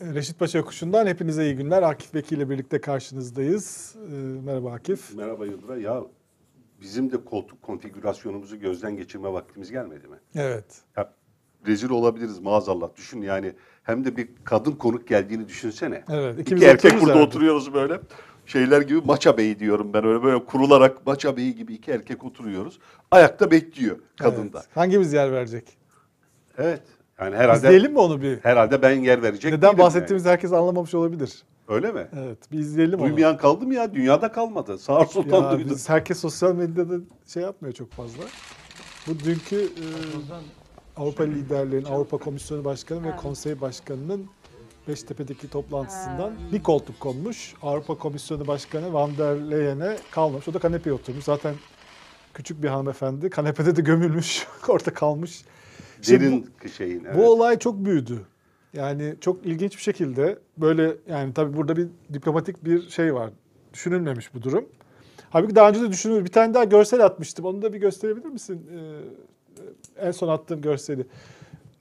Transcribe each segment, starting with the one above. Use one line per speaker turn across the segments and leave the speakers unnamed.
Reşit Paşa Yokuşu'ndan hepinize iyi günler. Akif Beki ile birlikte karşınızdayız. Ee, merhaba Akif.
Merhaba Yıldıray. Ya bizim de koltuk konfigürasyonumuzu gözden geçirme vaktimiz gelmedi mi?
Evet.
Ya, rezil olabiliriz maazallah. Düşün yani hem de bir kadın konuk geldiğini düşünsene.
Evet,
İki erkek burada
herhalde.
oturuyoruz böyle. Şeyler gibi maça beyi diyorum ben öyle böyle kurularak maça beyi gibi iki erkek oturuyoruz. Ayakta bekliyor kadın da.
Evet. Hangimiz yer verecek?
Evet. Yani herhalde
diyelim mi onu bir?
herhalde ben yer verecek
Neden
değilim
bahsettiğimizi herkes anlamamış olabilir.
yani. Öyle mi?
Evet, bir izleyelim onu.
Duymayan kaldı mı ya? Dünyada kalmadı. Sağır Sultan
Ya
duydu.
biz, herkes sosyal medyada şey yapmıyor çok fazla. Bu dünkü e, Avrupa liderlerin, Avrupa Komisyonu Başkanı ve Konsey Başkanı'nın Beştepe'deki toplantısından bir koltuk konmuş. Avrupa Komisyonu Başkanı Van der Leyen'e kalmamış. O da kanepeye oturmuş. Zaten küçük bir hanımefendi. Kanepede de gömülmüş. Orada kalmış. Şimdi
Derin şeyin. evet.
bu olay çok büyüdü. Yani çok ilginç bir şekilde böyle yani tabii burada bir diplomatik bir şey var. Düşünülmemiş bu durum. Halbuki daha önce de düşünülür. Bir tane daha görsel atmıştım. Onu da bir gösterebilir misin? Ee, en son attığım görseli.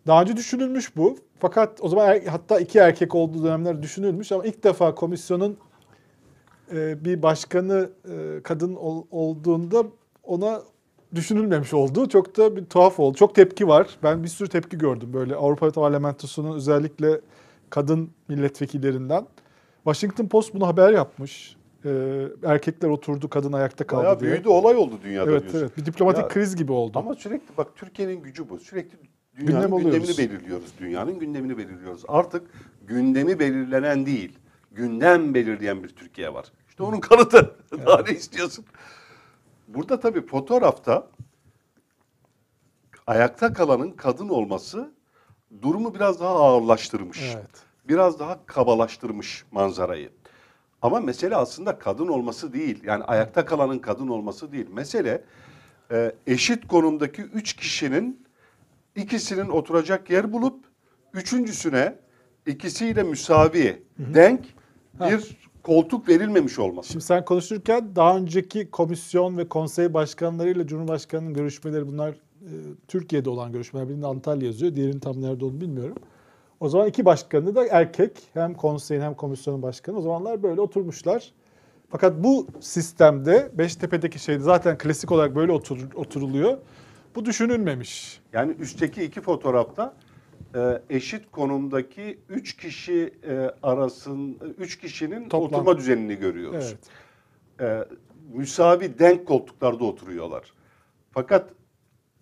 Daha önce düşünülmüş bu. Fakat o zaman er- hatta iki erkek olduğu dönemler düşünülmüş ama ilk defa komisyonun e, bir başkanı e, kadın ol- olduğunda ona düşünülmemiş oldu. Çok da bir tuhaf oldu. Çok tepki var. Ben bir sürü tepki gördüm böyle Avrupa Parlamentosu'nun özellikle kadın milletvekillerinden. Washington Post bunu haber yapmış. Ee, erkekler oturdu, kadın ayakta kaldı
Bayağı
diye.
büyüdü olay oldu dünyada
Evet
diyorsun.
evet. Bir diplomatik
Ya,
kriz gibi oldu.
Ama sürekli bak Türkiye'nin gücü bu. Sürekli
Gündem
dünyanın
oluyoruz.
gündemini belirliyoruz. Dünyanın gündemini belirliyoruz. Artık gündemi belirlenen değil, gündem belirleyen bir Türkiye var. İşte onun kanıtı. Daha ne istiyorsun? Burada tabii fotoğrafta ayakta kalanın kadın olması durumu biraz daha ağırlaştırmış.
Evet.
Biraz daha kabalaştırmış manzarayı. Ama mesele aslında kadın olması değil. Yani ayakta kalanın kadın olması değil. Mesele e, eşit konumdaki üç kişinin ikisinin oturacak yer bulup üçüncüsüne ikisiyle müsavi, denk bir koltuk verilmemiş olması.
Şimdi sen konuşurken daha önceki komisyon ve konsey başkanlarıyla Cumhurbaşkanı'nın görüşmeleri bunlar e, Türkiye'de olan görüşmeler. Birinde Antalya yazıyor. Diğerinin tam nerede olduğunu bilmiyorum. O zaman iki başkanı da erkek. Hem konseyin hem komisyonun başkanı. O zamanlar böyle oturmuşlar. Fakat bu sistemde Beştepe'deki şeyde zaten klasik olarak böyle otur, oturuluyor. Bu düşünülmemiş.
Yani üstteki iki fotoğrafta e, eşit konumdaki üç kişi e, arasın üç kişinin
Toplam.
oturma düzenini görüyoruz.
Evet.
e, müsavi denk koltuklarda oturuyorlar. Fakat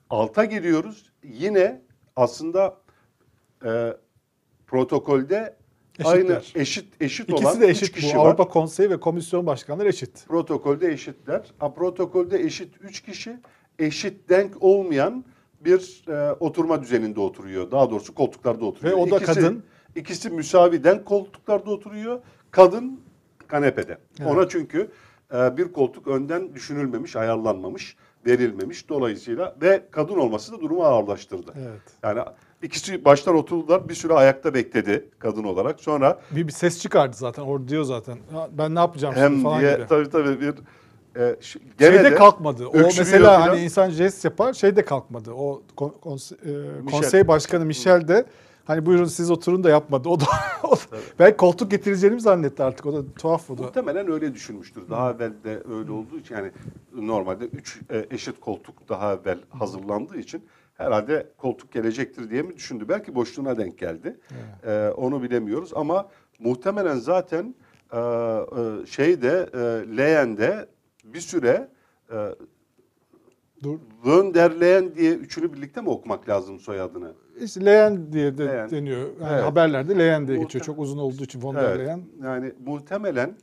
alta geliyoruz yine aslında e, protokolde
Eşitler.
aynı eşit eşit olan
İkisi de
üç
eşit
kişi
bu.
var.
Avrupa Konseyi ve Komisyon Başkanları eşit.
Protokolde eşitler. Ha, protokolde eşit üç kişi eşit denk olmayan bir e, oturma düzeninde oturuyor. Daha doğrusu koltuklarda oturuyor.
Ve o da kadın.
İkisi müsavi denk koltuklarda oturuyor. Kadın kanepede.
Evet.
Ona çünkü e, bir koltuk önden düşünülmemiş, ayarlanmamış, verilmemiş. Dolayısıyla ve kadın olması da durumu ağırlaştırdı.
Evet.
Yani ikisi baştan oturdular. Bir süre ayakta bekledi kadın olarak. Sonra
Bir, bir ses çıkardı zaten. Orada diyor zaten. "Ha, Ben ne yapacağım
hem
şimdi falan
diye
gibi.
tabii tabii bir e, şu- gene
Şeyde
de-
kalkmadı. O mesela
filan.
hani insan jest yapar, şeyde kalkmadı. O kon- konse- e,
Michel.
konsey başkanı Michel de hani buyurun siz oturun da yapmadı. O da, o da belki koltuk getireceğini zannetti artık. O da tuhaf o da.
Muhtemelen öyle düşünmüştür. Daha evvel de öyle olduğu için yani normalde üç e, eşit koltuk daha evvel hazırlandığı için herhalde koltuk gelecektir diye mi düşündü? Belki boşluğuna denk geldi. E, onu bilemiyoruz ama muhtemelen zaten e, e, şeyde e, Leyen'de bir süre e,
Dur.
Von der Leyen diye üçünü birlikte mi okumak lazım soyadını?
İşte Leyen diye de
Leyen.
deniyor. Yani
Evet.
haberlerde Leyen diye
Muhtem-
geçiyor. Çok uzun olduğu için von der
Evet.
Leyen.
Yani muhtemelen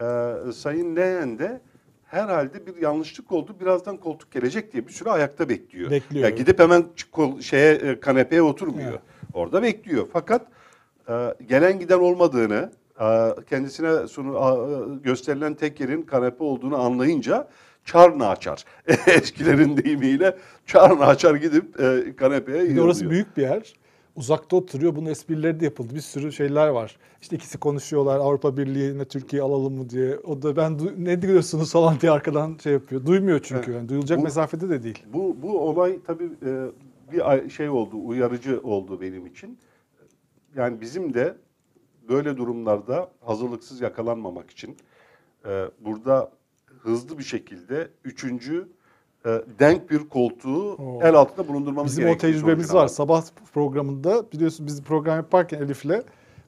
e, Sayın Leyen de herhalde bir yanlışlık oldu. Birazdan koltuk gelecek diye bir süre ayakta bekliyor.
Bekliyor,
Ya
evet.
gidip hemen kol- şeye e, kanepeye oturmuyor.
Evet.
Orada bekliyor. Fakat e, gelen giden olmadığını, kendisine sunu e, gösterilen tek yerin kanepe olduğunu anlayınca çarnı açar. Eskilerin deyimiyle çarnı açar gidip e, kanepeye
de orası
yığılıyor.
büyük bir yer. Uzakta oturuyor. Bunun esprileri de yapıldı. Bir sürü şeyler var. İşte ikisi konuşuyorlar. Avrupa Birliği'ne Türkiye alalım mı diye. O da ben ne diyorsunuz falan diye arkadan şey yapıyor. Duymuyor çünkü. Yani duyulacak
Bu-
mesafede de değil.
Bu, bu olay tabii e, bir şey oldu, uyarıcı oldu benim için. Yani bizim de böyle durumlarda hazırlıksız yakalanmamak için e, burada hızlı bir şekilde üçüncü e, denk bir koltuğu
Oo.
el altında bulundurmamız
Bizim o
gerekiyor.
tecrübemiz
sonucuna.
var. Sabah programında biliyorsun biz program yaparken Elif'le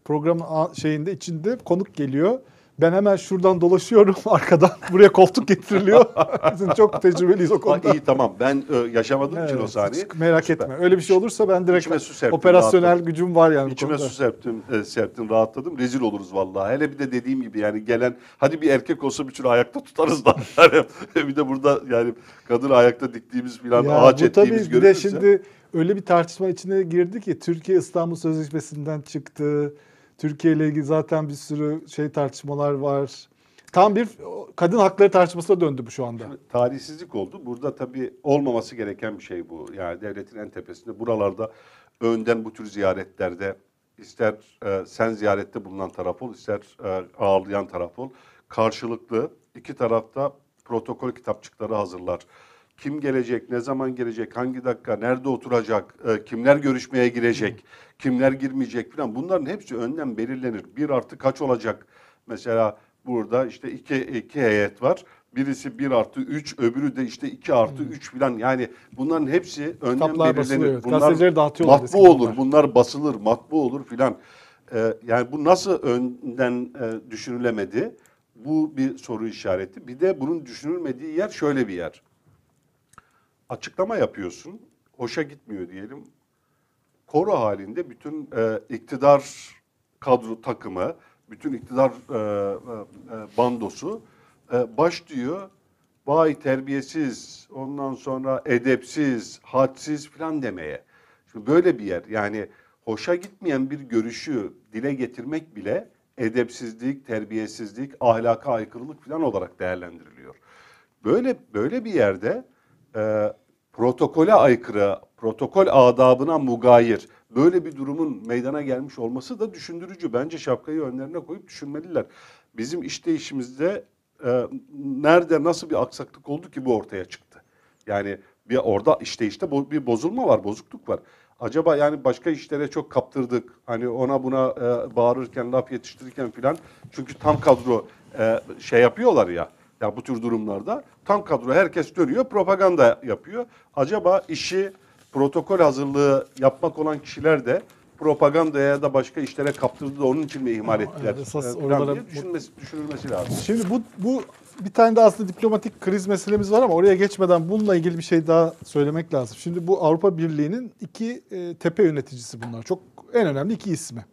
programın şeyinde içinde konuk geliyor. Ben hemen şuradan dolaşıyorum arkadan buraya koltuk getiriliyor. Bizim çok tecrübeliyiz o
Ha,
konuda.
iyi tamam ben e, yaşamadığım için o
Evet,
sahneyi.
merak
Süper.
etme. Öyle bir şey olursa ben direkt
İçime su serptim,
operasyonel
rahatladım.
gücüm var yani
İçime
konuda.
su serptim, e, serptim, rahatladım. Rezil oluruz vallahi. Hele bir de dediğim gibi yani gelen hadi bir erkek olsa bir ayakta tutarız da. Yani bir de burada yani kadın ayakta diktiğimiz falan
Ya
ağaç
bu tabii
ettiğimiz
bir de şimdi öyle bir tartışma içine girdi ki Türkiye İstanbul Sözleşmesi'nden çıktı. Türkiye ile ilgili zaten bir sürü şey tartışmalar var. Tam bir kadın hakları tartışmasına döndü bu şu anda.
tarihsizlik oldu. Burada tabii olmaması gereken bir şey bu. Yani devletin en tepesinde buralarda önden bu tür ziyaretlerde ister e, sen ziyarette bulunan taraf ol, ister e, ağırlayan taraf ol. Karşılıklı iki tarafta protokol kitapçıkları hazırlar. Kim gelecek, ne zaman gelecek, hangi dakika, nerede oturacak, e, kimler görüşmeye girecek, kimler girmeyecek falan bunların hepsi önden belirlenir. Bir artı kaç olacak? Mesela burada işte iki, iki heyet var. Birisi 1 artı 3, öbürü de işte 2 artı 3 falan. Yani bunların hepsi önden
Kitaplar
belirlenir.
basılıyor.
Bunlar matbu olur,
bunlar.
bunlar basılır, matbu olur filan. Ee, yani bu nasıl önden e, düşünülemedi? Bu bir soru işareti. Bir de bunun düşünülmediği yer şöyle bir yer. Açıklama yapıyorsun, hoşa gitmiyor diyelim. Koro halinde bütün e, iktidar kadro takımı, bütün iktidar e, e, e, bandosu e, başlıyor. Vay terbiyesiz, ondan sonra edepsiz, hadsiz falan demeye. Şimdi böyle bir yer yani hoşa gitmeyen bir görüşü dile getirmek bile edepsizlik, terbiyesizlik, ahlaka aykırılık falan olarak değerlendiriliyor. Böyle böyle bir yerde e, protokole aykırı, protokol adabına mugayir böyle bir durumun meydana gelmiş olması da düşündürücü. Bence şapkayı önlerine koyup düşünmeliler. Bizim işleyişimizde e, nerede nasıl bir aksaklık oldu ki bu ortaya çıktı? Yani bir orada işte işte bo- bir bozulma var, bozukluk var. Acaba yani başka işlere çok kaptırdık. Hani ona buna e, bağırırken, laf yetiştirirken filan. Çünkü tam kadro e, şey yapıyorlar ya. Ya bu tür durumlarda tam kadro herkes dönüyor, propaganda yapıyor. Acaba işi protokol hazırlığı yapmak olan kişiler de propagandaya ya da başka işlere kaptırdı da onun için mi ihmal ettiler?
evet, esas oralara
diye düşünmesi, düşünülmesi lazım.
Şimdi bu bu bir tane de aslında diplomatik kriz meselemiz var ama oraya geçmeden bununla ilgili bir şey daha söylemek lazım. Şimdi bu Avrupa Birliği'nin iki e, tepe yöneticisi bunlar. Çok en önemli iki ismi.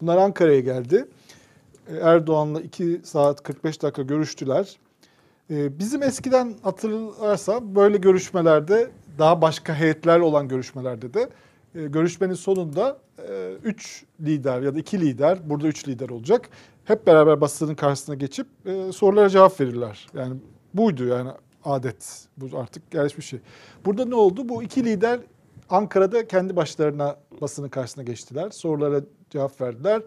Bunlar Ankara'ya geldi. E, Erdoğan'la 2 saat 45 dakika görüştüler. E, bizim eskiden hatırlarsa böyle görüşmelerde daha başka heyetler olan görüşmelerde de e, görüşmenin sonunda 3 lider ya da 2 lider, burada 3 lider olacak. Hep beraber basının karşısına geçip e, sorulara cevap verirler. Yani buydu yani adet. Bu artık gelişmiş şey. Burada ne oldu? Bu iki lider Ankara'da kendi başlarına basının karşısına geçtiler. Sorulara cevap verdiler.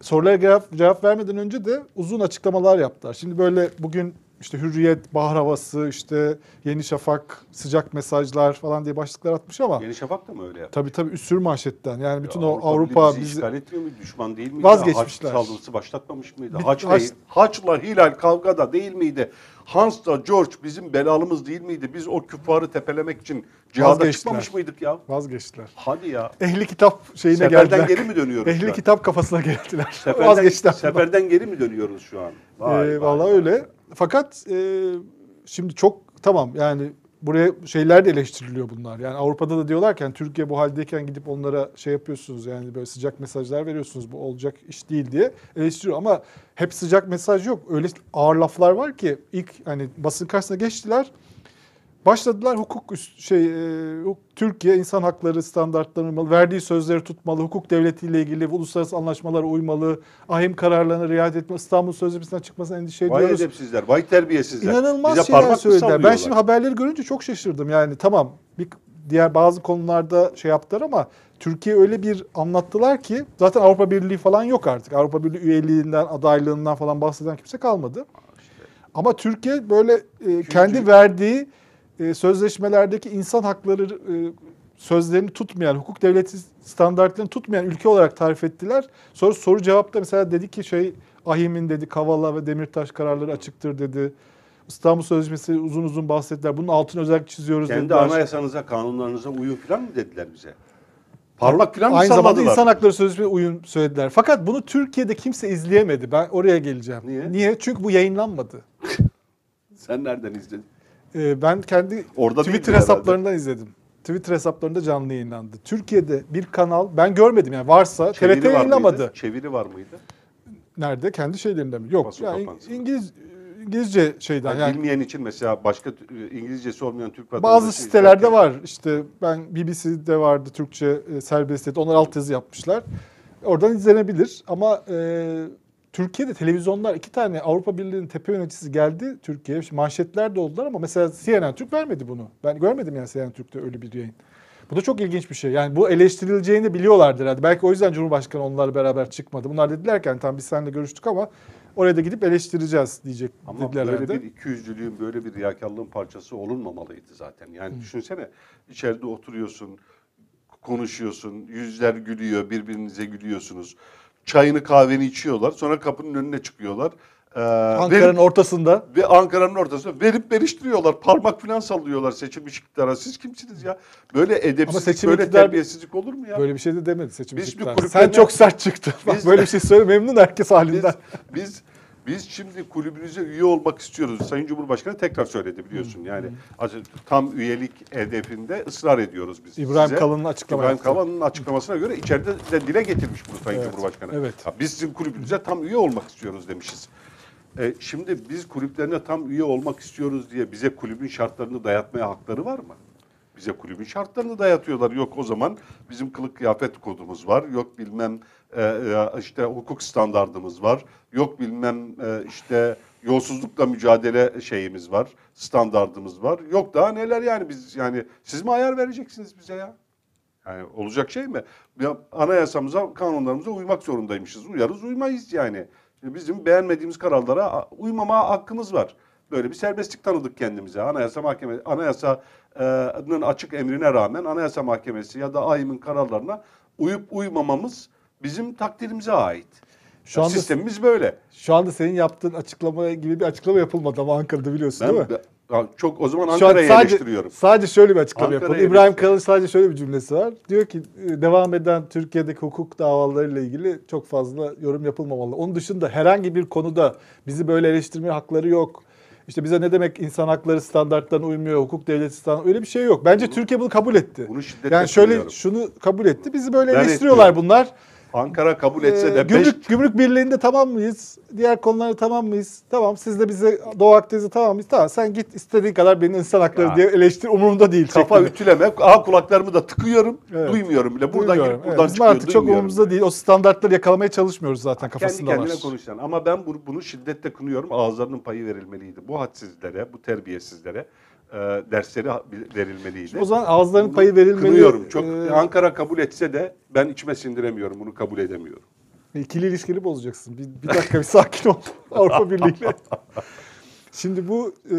Sorulara cevap, cevap vermeden önce de uzun açıklamalar yaptılar. Şimdi böyle bugün işte Hürriyet, Bahar Havası, işte Yeni Şafak, sıcak mesajlar falan diye başlıklar atmış ama
Yeni Şafak da mı öyle yaptı?
tabii tabii üstür manşetten. Yani bütün
Ya
o Avrupa
bizi
bizi
işgal etmiyor muydu? Düşman değil miydi?
Vazgeçmişler.
Haç saldırısı başlatmamış mıydı?
Bir-
Haçla,
Haç-
Haçla Hilal kavgada değil miydi? Hans da George bizim belalımız değil miydi? Biz o küffarı tepelemek için cihada çıkmamış mıydık ya?
vazgeçtiler.
Hadi ya.
Ehli kitap şeyine
Seferden
geldiler.
geri mi dönüyoruz?
Ehli kitap kafasına geldiler.
Seferden,
Vazgeçtiler.
seferden geri mi dönüyoruz şu an? Vay,
Ee,
vay,
vallahi
vay.
öyle. Fakat e, şimdi çok tamam yani buraya şeyler de eleştiriliyor bunlar. Yani Avrupa'da da diyorlarken Türkiye bu haldeyken gidip onlara şey yapıyorsunuz yani böyle sıcak mesajlar veriyorsunuz bu olacak iş değil diye eleştiriyor ama hep sıcak mesaj yok. Öyle ağır laflar var ki ilk hani basın karşısına geçtiler. Başladılar hukuk üst, şey e, Türkiye insan hakları standartlarını verdiği sözleri tutmalı, hukuk devletiyle ilgili uluslararası anlaşmalara uymalı, ahim kararlarına riayet etme, İstanbul Sözleşmesi'nden çıkmasına endişe
Vay
ediyoruz.
edepsizler, vay terbiyesizler.
İnanılmaz
Bize
şeyler söylediler. Ben şimdi haberleri görünce çok şaşırdım. Yani tamam bir diğer bazı konularda şey yaptılar ama Türkiye öyle bir anlattılar ki zaten Avrupa Birliği falan yok artık. Avrupa Birliği üyeliğinden, adaylığından falan bahseden kimse kalmadı. Ama Türkiye böyle e, kendi verdiği e, sözleşmelerdeki insan hakları e, sözlerini tutmayan, hukuk devleti standartlarını tutmayan ülke olarak tarif ettiler. Sonra soru cevapta mesela dedi ki şey Ahim'in dedi Kavala ve Demirtaş kararları açıktır dedi. İstanbul Sözleşmesi uzun uzun bahsettiler. Bunun altını özellikle çiziyoruz
Kendi
dediler.
anayasanıza, kanunlarınıza uyun falan mı dediler bize? Parmak falan mı
Aynı zamanda insan hakları sözleşmesine uyum söylediler. Fakat bunu Türkiye'de kimse izleyemedi. Ben oraya geleceğim.
Niye?
Niye? Çünkü bu yayınlanmadı.
Sen nereden izledin?
Ee, ben kendi
Orada
Twitter hesaplarından izledim. Twitter hesaplarında canlı yayınlandı. Türkiye'de bir kanal ben görmedim yani varsa
Çeviri
TRT
var
yayınlamadı.
mıydı? Çeviri var mıydı?
Nerede? Kendi şeylerinde mi? Yok.
Basın
Yani. İngiliz İngilizce şeyden
Yani
yani
bilmeyen için mesela başka e, İngilizcesi olmayan Türk vatandaşı
bazı sitelerde
izlerken-
var. İşte ben BBC'de vardı Türkçe e, serbest. Onlar alt yazı yapmışlar. Oradan izlenebilir ama e, Türkiye'de televizyonlar iki tane Avrupa Birliği'nin tepe yöneticisi geldi Türkiye'ye. Manşetler de oldular ama mesela CNN Türk vermedi bunu. Ben görmedim yani CNN Türk'te öyle bir yayın. Bu da çok ilginç bir şey. Yani bu eleştirileceğini de biliyorlardı herhalde. Belki o yüzden Cumhurbaşkanı onlarla beraber çıkmadı. Bunlar dediler ki hani tamam biz seninle görüştük ama oraya da gidip eleştireceğiz diyecek
Ama
dediler
böyle
herhalde.
bir ikiyüzlülüğün, böyle bir riyakarlığın parçası olunmamalıydı zaten. Yani düşünsene içeride oturuyorsun, konuşuyorsun, yüzler gülüyor, birbirinize gülüyorsunuz. Çayını kahveni içiyorlar, sonra kapının önüne çıkıyorlar. Ee,
Ankara'nın
verip-
ortasında
ve Ankara'nın ortasında verip veriştiriyorlar. Parmak falan sallıyorlar seçilmiş iktidara. Siz kimsiniz ya? Böyle edepsizlik,
seçim
böyle
iktidar-
terbiyesizlik olur mu ya?
Böyle bir şey de demedi seçim
Biz kulüplerine-
Sen çok sert çıktın. Bak
Biz-
böyle bir şey söyle memnun herkes halinden.
biz biz şimdi kulübünüze üye olmak istiyoruz. Sayın Cumhurbaşkanı tekrar söyledi biliyorsun. Yani tam üyelik hedefinde ısrar ediyoruz biz.
İbrahim
size.
Kalın'ın açıklama
İbrahim. Kalın'ın açıklamasına göre içeride de dile getirmiş bunu Sayın
Evet,
Cumhurbaşkanı.
evet.
Ya biz sizin kulübünüze tam üye olmak istiyoruz demişiz. E, şimdi biz kulüplerine tam üye olmak istiyoruz diye bize kulübün şartlarını dayatmaya hakları var mı? Bize kulübün şartlarını dayatıyorlar. Yok o zaman bizim kılık kıyafet kodumuz var. Yok bilmem işte hukuk standardımız var. Yok bilmem e, işte yolsuzlukla mücadele şeyimiz var. Standardımız var. Yok daha neler yani biz yani siz mi ayar vereceksiniz bize ya? Yani olacak şey mi? Ya anayasamıza, kanunlarımıza uymak zorundaymışız. Uyarız, uymayız yani. Bizim beğenmediğimiz kararlara uymama hakkımız var. Böyle bir serbestlik tanıdık kendimize. Anayasa Mahkemesi, anayasanın açık emrine rağmen Anayasa Mahkemesi ya da AYM'in kararlarına uyup uymamamız bizim takdirimize ait.
Şu anda
Sistemimiz böyle.
şu anda senin yaptığın açıklama gibi bir açıklama yapılmadı ama Ankara'da biliyorsun değil mi?
Ben, ben- çok o zaman Ankara'yı
sadece,
eleştiriyorum.
sadece şöyle bir açıklama yapalım. İbrahim. Kalın sadece şöyle bir cümlesi var. Diyor ki e, devam eden Türkiye'deki hukuk davalarıyla ilgili çok fazla yorum yapılmamalı. Onun dışında herhangi bir konuda bizi böyle eleştirmeye hakları yok. İşte bize ne demek insan hakları standartlarına uymuyor, hukuk devleti standartları öyle bir şey yok. Bence Türkiye bunu kabul etti.
bunu
yani şöyle
kınıyorum.
şunu kabul etti. Bizi böyle
Ben
eleştiriyorlar
etmiyorum.
bunlar.
Ankara kabul etse
Ee,
de beş,
gümrük, gümrük birliğinde tamam mıyız? Diğer konularda tamam mıyız? Tamam siz de bize Doğu Akdeniz'de tamam mıyız? Tamam sen git istediğin kadar beni insan hakları
Ya.
diye eleştir umurumda değil.
Kafa
şeklinde.
ütüleme. Aha kulaklarımı da tıkıyorum.
Evet.
Duymuyorum bile. Buradan
Duymuyorum.
girip buradan
Evet,
çıkıyor.
artık çok umurumuzda değil. O standartları yakalamaya çalışmıyoruz zaten
Kendi
kafasında
kendine
var.
konuşan. Ama ben bunu şiddetle kınıyorum. Ağızlarının payı verilmeliydi. Bu hadsizlere, bu terbiyesizlere e, dersleri verilmeliydi.
O zaman ağızların
Bunu
payı verilmeli.
Kınıyorum. Çok
Ee,
Ankara kabul etse de ben içime sindiremiyorum. Bunu kabul edemiyorum.
İkili ilişkili bozacaksın. Bir, bir dakika bir sakin ol. Avrupa Birliği'yle. Şimdi bu e,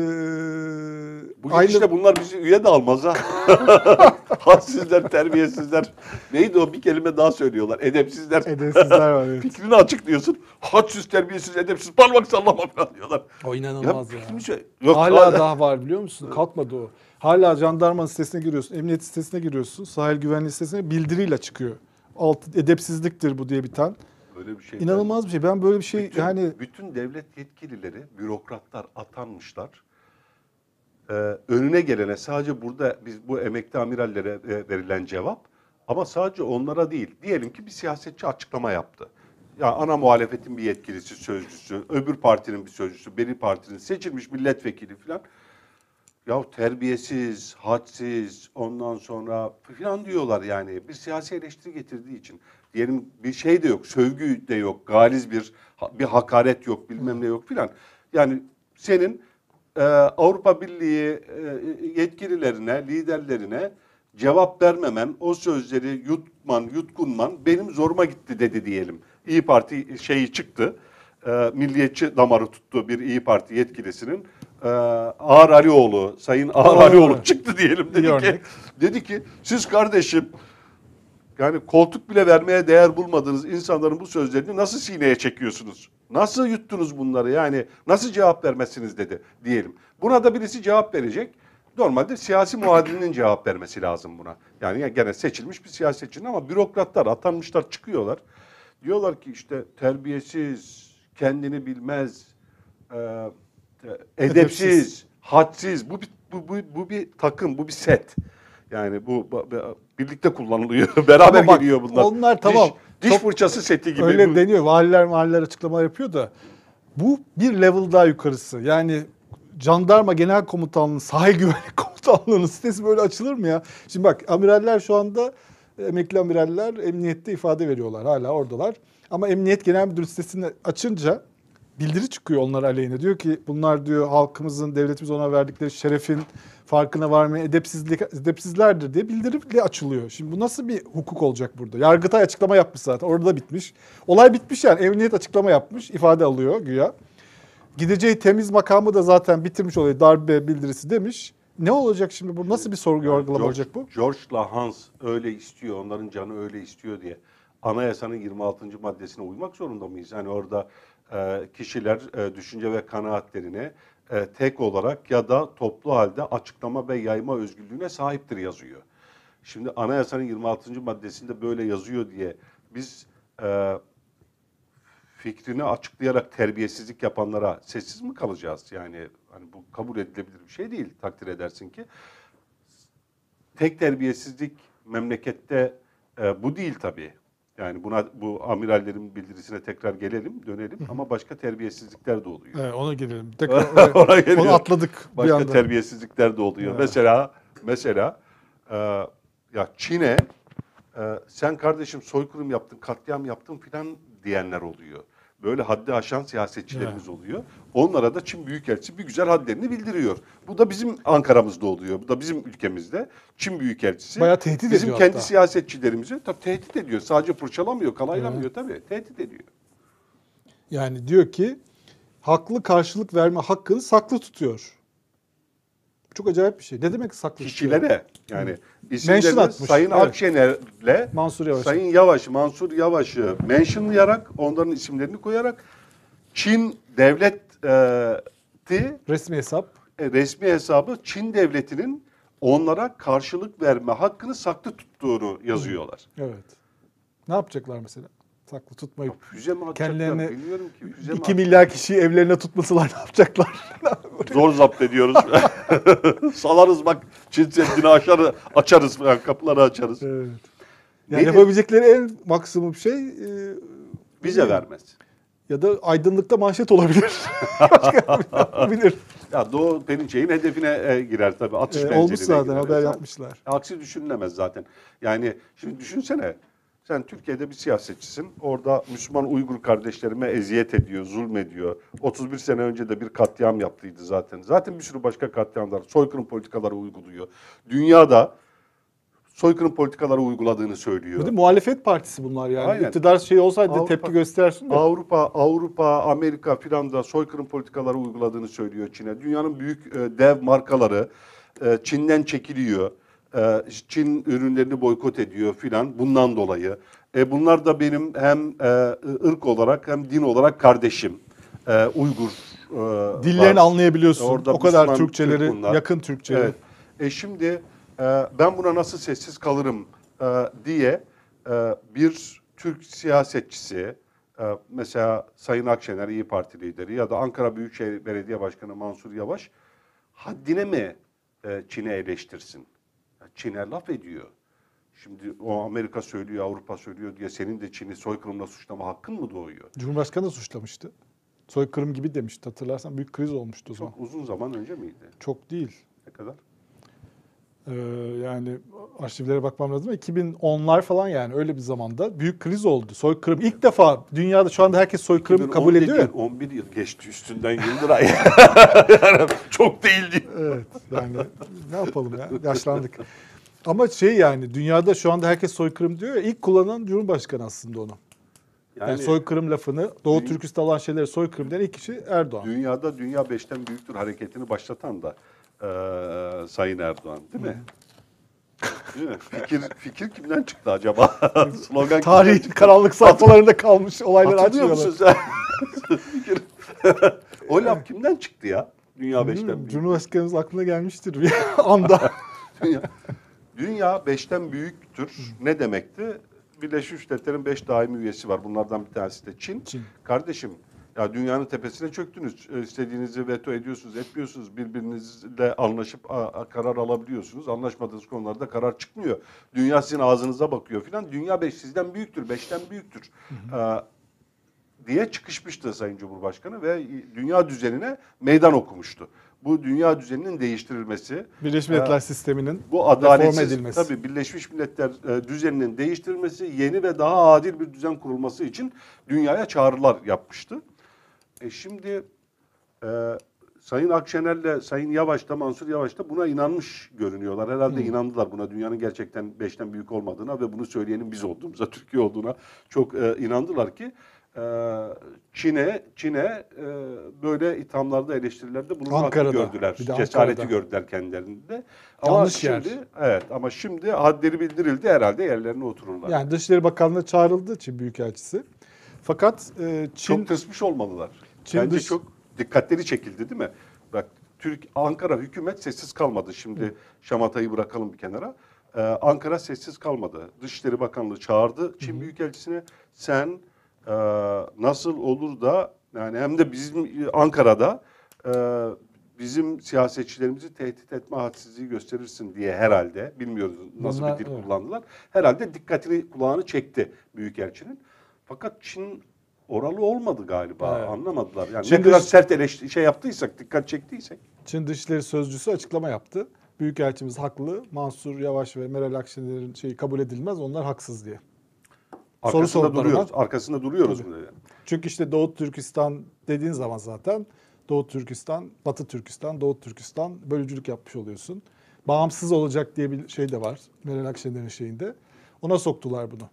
Bu
aynı
işte bunlar bizi üye de almaz ha. Hadsizler, terbiyesizler. Neydi o bir kelime daha söylüyorlar. Edepsizler.
edepsizler var. Evet.
Fikrini açıklıyorsun. Hadsiz, terbiyesiz, edepsiz, parmak sallama falan diyorlar.
O inanılmaz ya.
fikrimi söyle- Yok,
Hala daha var biliyor musun? Kalkmadı o. Hala jandarmanın sitesine giriyorsun, emniyet sitesine giriyorsun, sahil güvenliği sitesine bildiriyle çıkıyor. Alt edepsizliktir bu diye biten.
Böyle bir şey.
İnanılmaz bir şey. Ben böyle bir şey
bütün,
yani
bütün devlet yetkilileri, bürokratlar atanmışlar. Ee, önüne gelene sadece burada biz bu emekli amirallere e, verilen cevap ama sadece onlara değil. Diyelim ki bir siyasetçi açıklama yaptı. Ya ana muhalefetin bir yetkilisi, sözcüsü, öbür partinin bir sözcüsü, beri partinin seçilmiş milletvekili falan. Ya terbiyesiz, hadsiz, ondan sonra falan diyorlar yani. Bir siyasi eleştiri getirdiği için. Diyelim bir şey de yok, sövgü de yok, galiz bir bir hakaret yok, bilmem ne yok filan. Yani senin e, Avrupa Birliği e, yetkililerine, liderlerine cevap vermemen, o sözleri yutman, yutkunman benim zoruma gitti dedi diyelim. İyi Parti şeyi çıktı. E, milliyetçi damarı tuttu bir İyi Parti yetkilisinin. e, Ağar Alioğlu, Sayın Ağar Alioğlu çıktı diyelim. Dedi ki,
örnek.
dedi ki siz kardeşim yani koltuk bile vermeye değer bulmadığınız insanların bu sözlerini nasıl sineye çekiyorsunuz? Nasıl yuttunuz bunları yani nasıl cevap vermezsiniz dedi diyelim. Buna da birisi cevap verecek. Normalde siyasi muadilinin cevap vermesi lazım buna. Yani gene seçilmiş bir siyasetçinin ama bürokratlar atanmışlar çıkıyorlar. Diyorlar ki işte terbiyesiz, kendini bilmez, e, edepsiz,
Edepsiz.
hadsiz. Bu bir, bu, bu, bu bir takım, bu bir set. Yani bu bu- birlikte kullanılıyor. Beraber
bak,
geliyor bunlar.
onlar tamam.
Diş, diş
Çok-
fırçası seti gibi.
Öyle
Bu-
deniyor. Valiler mahalleler açıklama yapıyor da bu bir level daha yukarısı. Yani jandarma genel komutanlığının, sahil güvenlik komutanlığının sitesi böyle açılır mı ya? Şimdi bak amiraller şu anda emekli amiraller emniyette ifade veriyorlar. Hala oradalar. Ama emniyet genel müdür sitesini açınca bildiri çıkıyor onlar aleyhine. Diyor ki bunlar diyor halkımızın, devletimiz ona verdikleri şerefin farkına varmayan edepsizlik, edepsizlerdir diye bildiriyle açılıyor. Şimdi bu nasıl bir hukuk olacak burada? Yargıtay açıklama yapmış zaten. Orada da bitmiş. Olay bitmiş yani. Emniyet açıklama yapmış. ifade alıyor güya. Gideceği temiz makamı da zaten bitirmiş oluyor. Darbe bildirisi demiş. Ne olacak şimdi bu? Nasıl bir sorgu yargılama
George,
olacak bu?
George'la Hans öyle istiyor, onların canı öyle istiyor diye anayasanın 26. maddesine uymak zorunda mıyız? Yani orada kişiler e, düşünce ve kanaatlerine e, tek olarak ya da toplu halde açıklama ve yayma özgürlüğüne sahiptir yazıyor. Şimdi anayasanın 26. maddesinde böyle yazıyor diye biz e, fikrini açıklayarak terbiyesizlik yapanlara sessiz mi kalacağız? Yani hani bu kabul edilebilir bir şey değil takdir edersin ki. Tek terbiyesizlik memlekette e, bu değil tabii. Yani buna bu amirallerin bildirisine tekrar gelelim, dönelim ama başka terbiyesizlikler de oluyor.
Evet, ona gelelim. Tekrar
geliyor.
onu atladık bir
Başka
anda.
terbiyesizlikler de oluyor.
Evet.
Mesela mesela e, ya Çin'e e, sen kardeşim soykırım yaptın, katliam yaptın filan diyenler oluyor. Böyle haddi aşan siyasetçilerimiz oluyor. Onlara da Çin Büyükelçisi bir güzel hadlerini bildiriyor. Bu da bizim Ankara'mızda oluyor. Bu da bizim ülkemizde. Çin Büyükelçisi
Bayağı tehdit
bizim
ediyor
kendi
hatta.
siyasetçilerimizi tabii tehdit ediyor. Sadece fırçalamıyor, kalaylamıyor tabii. Tehdit ediyor.
Yani diyor ki haklı karşılık verme hakkını saklı tutuyor. Çok acayip bir şey. Ne demek saklı
kişilere yani
Mention atmış.
Sayın
Evet.
Akşener'le
Mansur Yavaş.
Sayın Yavaş, Mansur Yavaş'ı mentionlayarak onların isimlerini koyarak Çin devleti
Resmi hesap.
e, resmi hesabı Çin devletinin onlara karşılık verme hakkını saklı tuttuğunu yazıyorlar.
Evet. Ne yapacaklar mesela? Saklı tutmayıp
Füze mi
Kendilerini
bilmiyorum ki. Füze mi
2 milyar kişiyi evlerine tutmasalar ne yapacaklar?
Zor zapt ediyoruz. Salarız bak Çin Seddi'ni aşarı, açarız falan, kapıları açarız.
evet. Yani
de-
yapabilecekleri en maksimum şey e,
Bize vermez.
ya da aydınlıkta manşet olabilir. Bir yapabilir.
Ya Doğu Perinçek'in hedefine e, girer tabii. Atış
E, olmuş zaten
girer.
haber yapmışlar.
Aksi düşünülemez zaten. Yani şimdi düşünsene sen Türkiye'de bir siyasetçisin. Orada Müslüman Uygur kardeşlerime eziyet ediyor, zulmediyor. 31 sene önce de bir katliam yaptıydı zaten. Zaten bir sürü başka katliamlar, soykırım politikaları uyguluyor. Dünyada soykırım politikaları uyguladığını söylüyor.
Bir de muhalefet partisi bunlar yani.
Aynen.
İktidar şey olsaydı
Avrupa-
tepki göstersin de.
Avrupa, Avrupa, Amerika filan da soykırım politikaları uyguladığını söylüyor Çin'e. Dünyanın büyük e, dev markaları e, Çin'den çekiliyor. E, Çin ürünlerini boykot ediyor filan bundan dolayı. E, bunlar da benim hem e, ırk olarak hem din olarak kardeşim. E, Uygur e,
Dillerini
var.
anlayabiliyorsun.
Orada
o kadar
Müslüman
Türkçeleri,
Türk bunlar.
yakın Türkçeleri.
Evet. E şimdi e, ben buna nasıl sessiz kalırım e, diye e, bir Türk siyasetçisi e, mesela Sayın Akşener İyi Parti lideri ya da Ankara Büyükşehir Belediye Başkanı Mansur Yavaş haddine mi e, Çin'e eleştirsin? Çin'e laf ediyor. Şimdi o Amerika söylüyor, Avrupa söylüyor diye senin de Çin'i soykırımla suçlama hakkın mı doğuyor?
Cumhurbaşkanı da suçlamıştı. Soykırım gibi demişti hatırlarsan. Büyük kriz olmuştu o zaman.
Çok uzun zaman önce miydi?
Çok değil.
Ne kadar?
Ee, yani arşivlere bakmam lazım ama 2010'lar falan yani öyle bir zamanda büyük kriz oldu. Soykırım ilk defa dünyada şu anda herkes soykırım kabul
2011
ediyor
yıl, 11 yıl geçti üstünden Yıldıray. yani çok değildi.
Evet yani ne yapalım ya yaşlandık. Ama şey yani dünyada şu anda herkes soykırım diyor ya ilk kullanan Cumhurbaşkanı aslında onu. Yani,
Yani-
soykırım lafını, Doğu Türkistan olan şeyleri soykırım diyen ilk kişi Erdoğan.
Dünyada dünya beşten büyüktür hareketini başlatan da eee, Sayın Erdoğan değil mi? Değil mi? Fikir, fikir kimden çıktı acaba? Slogan
Tarihin karanlık sayfalarında kalmış olayları
Hatırlıyor musun sen? Fikir- o laf kimden çıktı ya? Dünya beşten
Bilmiyorum,
büyük.
Cumhurbaşkanımız aklına gelmiştir bir anda.
Dünya, dünya beşten büyüktür. Ne demekti? Birleşmiş Milletler'in beş daimi üyesi var. Bunlardan bir tanesi de Çin.
Çin.
Kardeşim ya dünyanın tepesine çöktünüz. Ee, İstediğinizi veto ediyorsunuz, etmiyorsunuz. Birbirinizle anlaşıp karar alabiliyorsunuz. Anlaşmadığınız konularda karar çıkmıyor. Dünya sizin ağzınıza bakıyor filan. Dünya beş sizden büyüktür, beşten büyüktür. Ee, diye çıkışmıştı Sayın Cumhurbaşkanı ve dünya düzenine meydan okumuştu. Bu dünya düzeninin değiştirilmesi,
Birleşmiş Milletler sisteminin
bu adaletsiz
edilmesi.
tabii Birleşmiş Milletler e, düzeninin değiştirilmesi, yeni ve daha adil bir düzen kurulması için dünyaya çağrılar yapmıştı. E şimdi e, Sayın Akşener'le Sayın Yavaş da Mansur Yavaş da buna inanmış görünüyorlar. Herhalde inandılar buna dünyanın gerçekten beşten büyük olmadığına ve bunu söyleyenin biz olduğumuza, Türkiye olduğuna çok e, inandılar ki e, Çin'e Çin'e e, böyle ithamlarda eleştirilerde bulunma hakkı
Ankara'da,
gördüler. Cesareti
Ankara'da.
gördüler kendilerinde. Ama
Yanlış
şimdi
yer.
evet ama şimdi hadleri bildirildi herhalde yerlerine otururlar.
Yani Dışişleri Bakanlığı çağrıldı Çin Büyükelçisi. Fakat e, Çin
çok tırsmış olmalılar.
Çin
Bence
dış-
çok dikkatleri çekildi değil mi? Bak Türk Ankara hükümet sessiz kalmadı. Şimdi şamatayı bırakalım bir kenara. Ee, Ankara sessiz kalmadı. Dışişleri Bakanlığı çağırdı Çin Büyükelçisine. Sen e, nasıl olur da yani hem de bizim e, Ankara'da e, bizim siyasetçilerimizi tehdit etme hadsizliği gösterirsin diye herhalde bilmiyoruz nasıl
Bunlar-
bir dil
evet.
kullandılar. Herhalde dikkatini kulağını çekti Büyükelçinin. Fakat Çin oralı olmadı galiba.
Evet.
Anlamadılar. Yani
Çin
ne kadar
dış-
sert eleştiri şey yaptıysak, dikkat çektiysek.
Çin Dışişleri Sözcüsü açıklama yaptı. Büyükelçimiz haklı. Mansur Yavaş ve Meral Akşener'in şeyi kabul edilmez. Onlar haksız diye. Soru
Arkasında
sordular
duruyoruz. Arkasında duruyoruz
Tabii.
dedi.
Çünkü işte Doğu Türkistan dediğin zaman zaten Doğu Türkistan, Batı Türkistan, Doğu Türkistan bölücülük yapmış oluyorsun. Bağımsız olacak diye bir şey de var Meral Akşener'in şeyinde. Ona soktular bunu.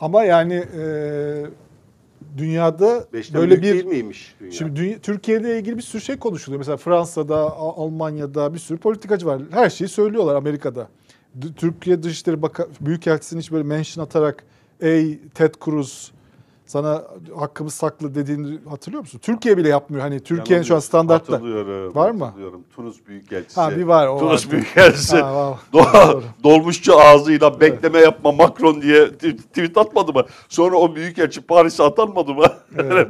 Ama yani e, dünyada
Beşten
böyle bir
değil miymiş dünya?
Şimdi dünya, Türkiye'de ilgili bir sürü şey konuşuluyor. Mesela Fransa'da, Almanya'da bir sürü politikacı var. Her şeyi söylüyorlar Amerika'da. D- Türkiye Dışişleri Bakan Büyükelçisi'nin hiç böyle mention atarak ey Ted Cruz sana hakkımız saklı dediğini hatırlıyor musun? Türkiye bile yapmıyor. Hani Türkiye'nin şu an standartta.
Hatırlıyorum.
Var mı?
Hatırlıyorum. Tunus Büyükelçisi.
Ha bir var o
Tunus
vardı.
Büyükelçisi.
Ha, var.
Dolmuşçu ağzıyla bekleme yapma Macron diye tweet atmadı mı? Sonra o büyükelçi Paris'e atanmadı mı?
Evet.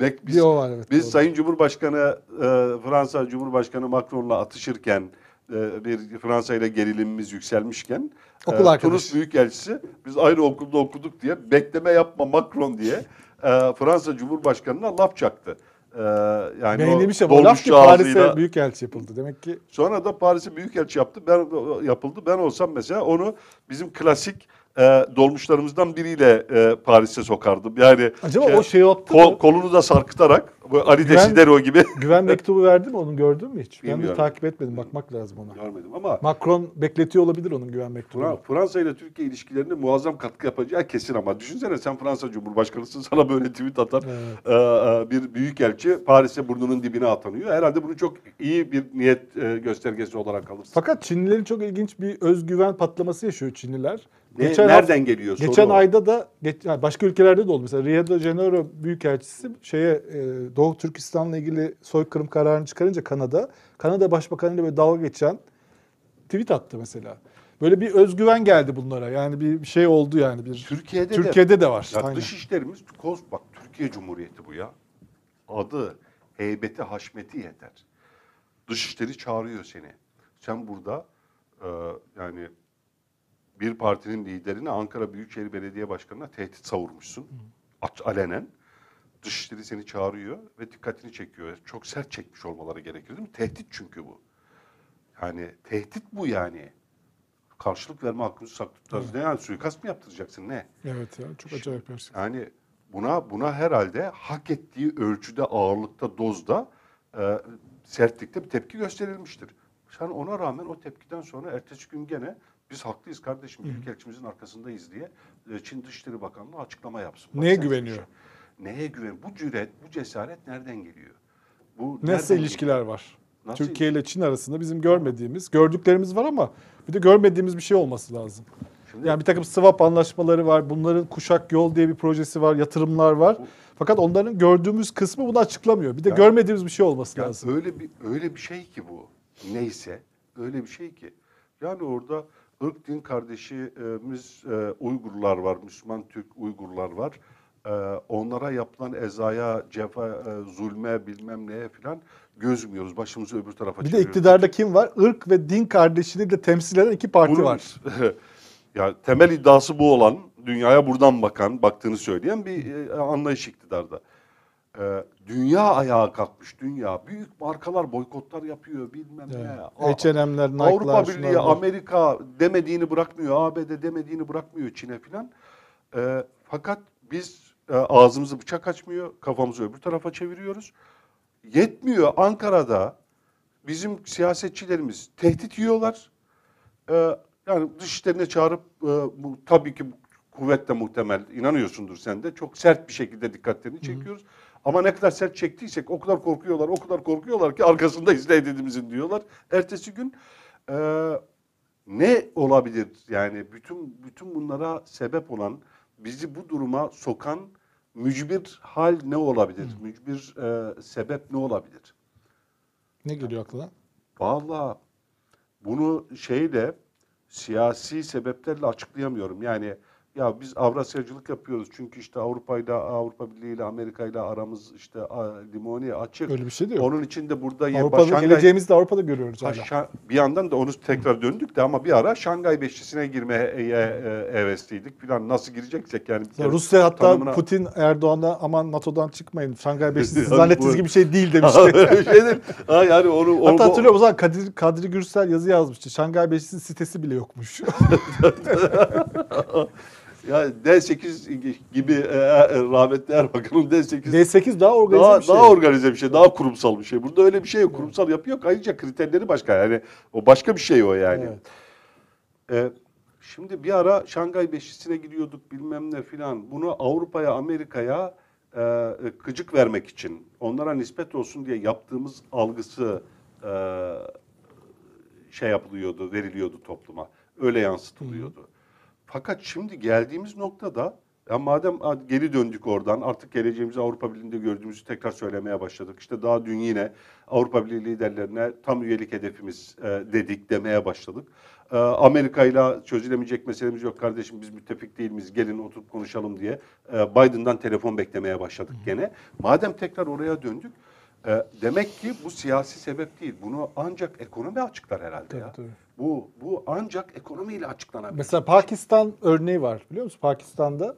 Bek-
Bir o var evet.
Biz
doğru.
Sayın Cumhurbaşkanı e, Fransa Cumhurbaşkanı Macron'la atışırken bir Fransa ile gerilimimiz yükselmişken
Okul
e,
arkadaşı.
Tunus Büyükelçisi biz aynı okulda okuduk diye bekleme yapma Macron diye e, Fransa Cumhurbaşkanı'na laf çaktı. E, yani
Beğenilmiş ama laf ki Paris'e büyükelçi yapıldı. Demek ki
Sonra da Paris'e büyükelçi yaptı. Ben yapıldı. Ben olsam mesela onu bizim klasik e, dolmuşlarımızdan biriyle e, Paris'e sokardım. Yani
acaba o şey yaptı
kol-
mı?
kolunu da sarkıtarak bu Ali
Güven-
Desidero gibi
Güven mektubu verdi mi? Onu gördün mü hiç? Ben de
Bilmiyorum.
takip etmedim. Bakmak lazım ona.
görmedim ama
Macron bekletiyor olabilir onun güven mektubunu.
Fra- Fransa ile Türkiye ilişkilerinde muazzam katkı yapacağı kesin ama düşünsene sen Fransa Cumhurbaşkanısın sana böyle tweet atar
Evet.
e, e, bir büyükelçi Paris'e burnunun dibine atanıyor. Herhalde bunu çok iyi bir niyet e, göstergesi olarak alırsın.
Fakat Çinlilerin çok ilginç bir özgüven patlaması yaşıyor Çinliler.
Ne,
Geçen
nereden
hafta-
geliyor soru
Geçen
o.
ayda da geç- yani başka ülkelerde de oldu. Mesela Rio de Janeiro Büyükelçisi şeye e, Doğu Türkistan'la ilgili soykırım kararını çıkarınca Kanada, Kanada Başbakanı'yla böyle dalga geçen tweet attı mesela. Böyle bir özgüven geldi bunlara. Yani bir şey oldu yani bir
Türkiye'de, de
Türkiye'de de var.
Ya
Aynen.
dış işlerimiz koz bak Türkiye Cumhuriyeti bu ya. Adı, heybeti, haşmeti yeter. Dışişleri çağırıyor seni. Sen burada e, yani bir partinin liderine Ankara Büyükşehir Belediye Başkanı'na tehdit savurmuşsun. Aç alenen. Dışişleri seni çağırıyor ve dikkatini çekiyor. Çok sert çekmiş olmaları gerekir değil mi? Tehdit çünkü bu. Yani tehdit bu yani. Karşılık verme hakkımızı saklı tutarız. Ne yani suikast mı yaptıracaksın ne?
Evet ya çok acayip bir şey.
Yani buna buna herhalde hak ettiği ölçüde, ağırlıkta, dozda, e, sertlikte bir tepki gösterilmiştir. Sen ona rağmen o tepkiden sonra ertesi gün gene biz haklıyız kardeşim, Büyükelçimizin arkasındayız diye e, Çin Dışişleri Bakanlığı açıklama yapsın.
Neye
Bak sen
güveniyor?
şey. Neye güven? Bu cüret, bu cesaret nereden geliyor? Bu
Nasıl
nereden
ilişkiler
geliyor?
var?
Nasıl
Türkiye ile Çin arasında bizim görmediğimiz, gördüklerimiz var ama bir de görmediğimiz bir şey olması lazım.
Şimdi
Yani bir takım swap anlaşmaları var. Bunların kuşak yol diye bir projesi var. Yatırımlar var.
Bu-
Fakat onların gördüğümüz kısmı bunu açıklamıyor. Bir de
Ya-
görmediğimiz bir şey olması
Ya
lazım.
öyle bir öyle bir şey ki bu. Neyse öyle bir şey ki. Yani orada ırk din kardeşimiz e, Uygurlar var, Müslüman Türk Uygurlar var. E, onlara yapılan ezaya, cefa, e, zulme bilmem neye filan gözmüyoruz. Başımızı öbür tarafa
Bir de
çeviriyoruz.
iktidarda kim var? Irk ve din kardeşini de temsil eden iki parti
Bunun-
var.
ya temel iddiası bu olan, dünyaya buradan bakan, baktığını söyleyen bir e, anlayış iktidarda. E, dünya ayağa kalkmış, dünya. Büyük markalar boykotlar yapıyor, bilmem ne. A-
H&M'ler, Nike'lar,
Avrupa Birliği. Amerika demediğini bırakmıyor, ABD demediğini bırakmıyor Çin'e filan. E, fakat biz e, ağzımızı bıçak açmıyor, kafamızı öbür tarafa çeviriyoruz. Yetmiyor Ankara'da bizim siyasetçilerimiz tehdit yiyorlar. Ee, yani dışişlerine çağırıp e, bu tabii ki kuvvetle muhtemel inanıyorsundur sen de çok sert bir şekilde dikkatlerini çekiyoruz. Ama ne kadar sert çektiysek o kadar korkuyorlar, o kadar korkuyorlar ki arkasında izlediğimizin diyorlar. Ertesi gün e, ne olabilir yani bütün bütün bunlara sebep olan bizi bu duruma sokan mücbir hal ne olabilir? Mücbir e, sebep ne olabilir?
Ne geliyor aklına?
Vallahi bunu şeyle siyasi sebeplerle açıklayamıyorum. Yani ya biz Avrasyacılık yapıyoruz çünkü işte Avrupa ile Avrupa Birliği ile Amerika ile aramız işte limoni açık.
Öyle bir şey de yok.
Onun için de burada
Avrupa'da
Şangay-
geleceğimizi de Avrupa'da görüyoruz
Ha,
hala.
Bir yandan da onu tekrar döndük de ama bir ara Şangay Beşlisi'ne girmeye e, e, hevesliydik falan. Nasıl gireceksek yani. kere
Rusya hatta
tanımına-
Putin Erdoğan'a aman NATO'dan çıkmayın. Şangay Beşlisi zannettiğiniz gibi bir şey değil demişti.
Şeydir. Ha, yani onu,
Hatta
onu-
hatırlıyorum o zaman Kadir, Kadri Gürsel yazı yazmıştı. Şangay Beşlisi'nin sitesi bile yokmuş.
Ya D8 gibi e, e, rahmetli Erbakan'ın D8
D8 daha organize
daha,
bir şey.
daha organize bir şey, daha kurumsal bir şey. Burada öyle bir şey yok. Kurumsal yapı yok. Ayrıca kriterleri başka. Yani o başka bir şey o yani.
Evet.
E, şimdi bir ara Şangay Beşisi'ne gidiyorduk bilmem ne filan. Bunu Avrupa'ya, Amerika'ya e, gıcık vermek için, onlara nispet olsun diye yaptığımız algısı e, şey yapılıyordu, veriliyordu topluma. Öyle yansıtılıyordu. Fakat şimdi geldiğimiz noktada ya madem geri döndük oradan artık geleceğimizi Avrupa Birliği'nde gördüğümüzü tekrar söylemeye başladık. İşte daha dün yine Avrupa Birliği liderlerine tam üyelik hedefimiz e, dedik demeye başladık. E, Amerika ile çözülemeyecek meselemiz yok kardeşim biz müttefik değil miyiz gelin oturup konuşalım diye e, Biden'dan telefon beklemeye başladık gene. Madem tekrar oraya döndük e, demek ki bu siyasi sebep değil. Bunu ancak ekonomi açıklar herhalde
Tabii,
ya.
tabii.
Bu bu ancak ekonomiyle açıklanabilir.
Mesela Pakistan örneği var biliyor musun? Pakistan'da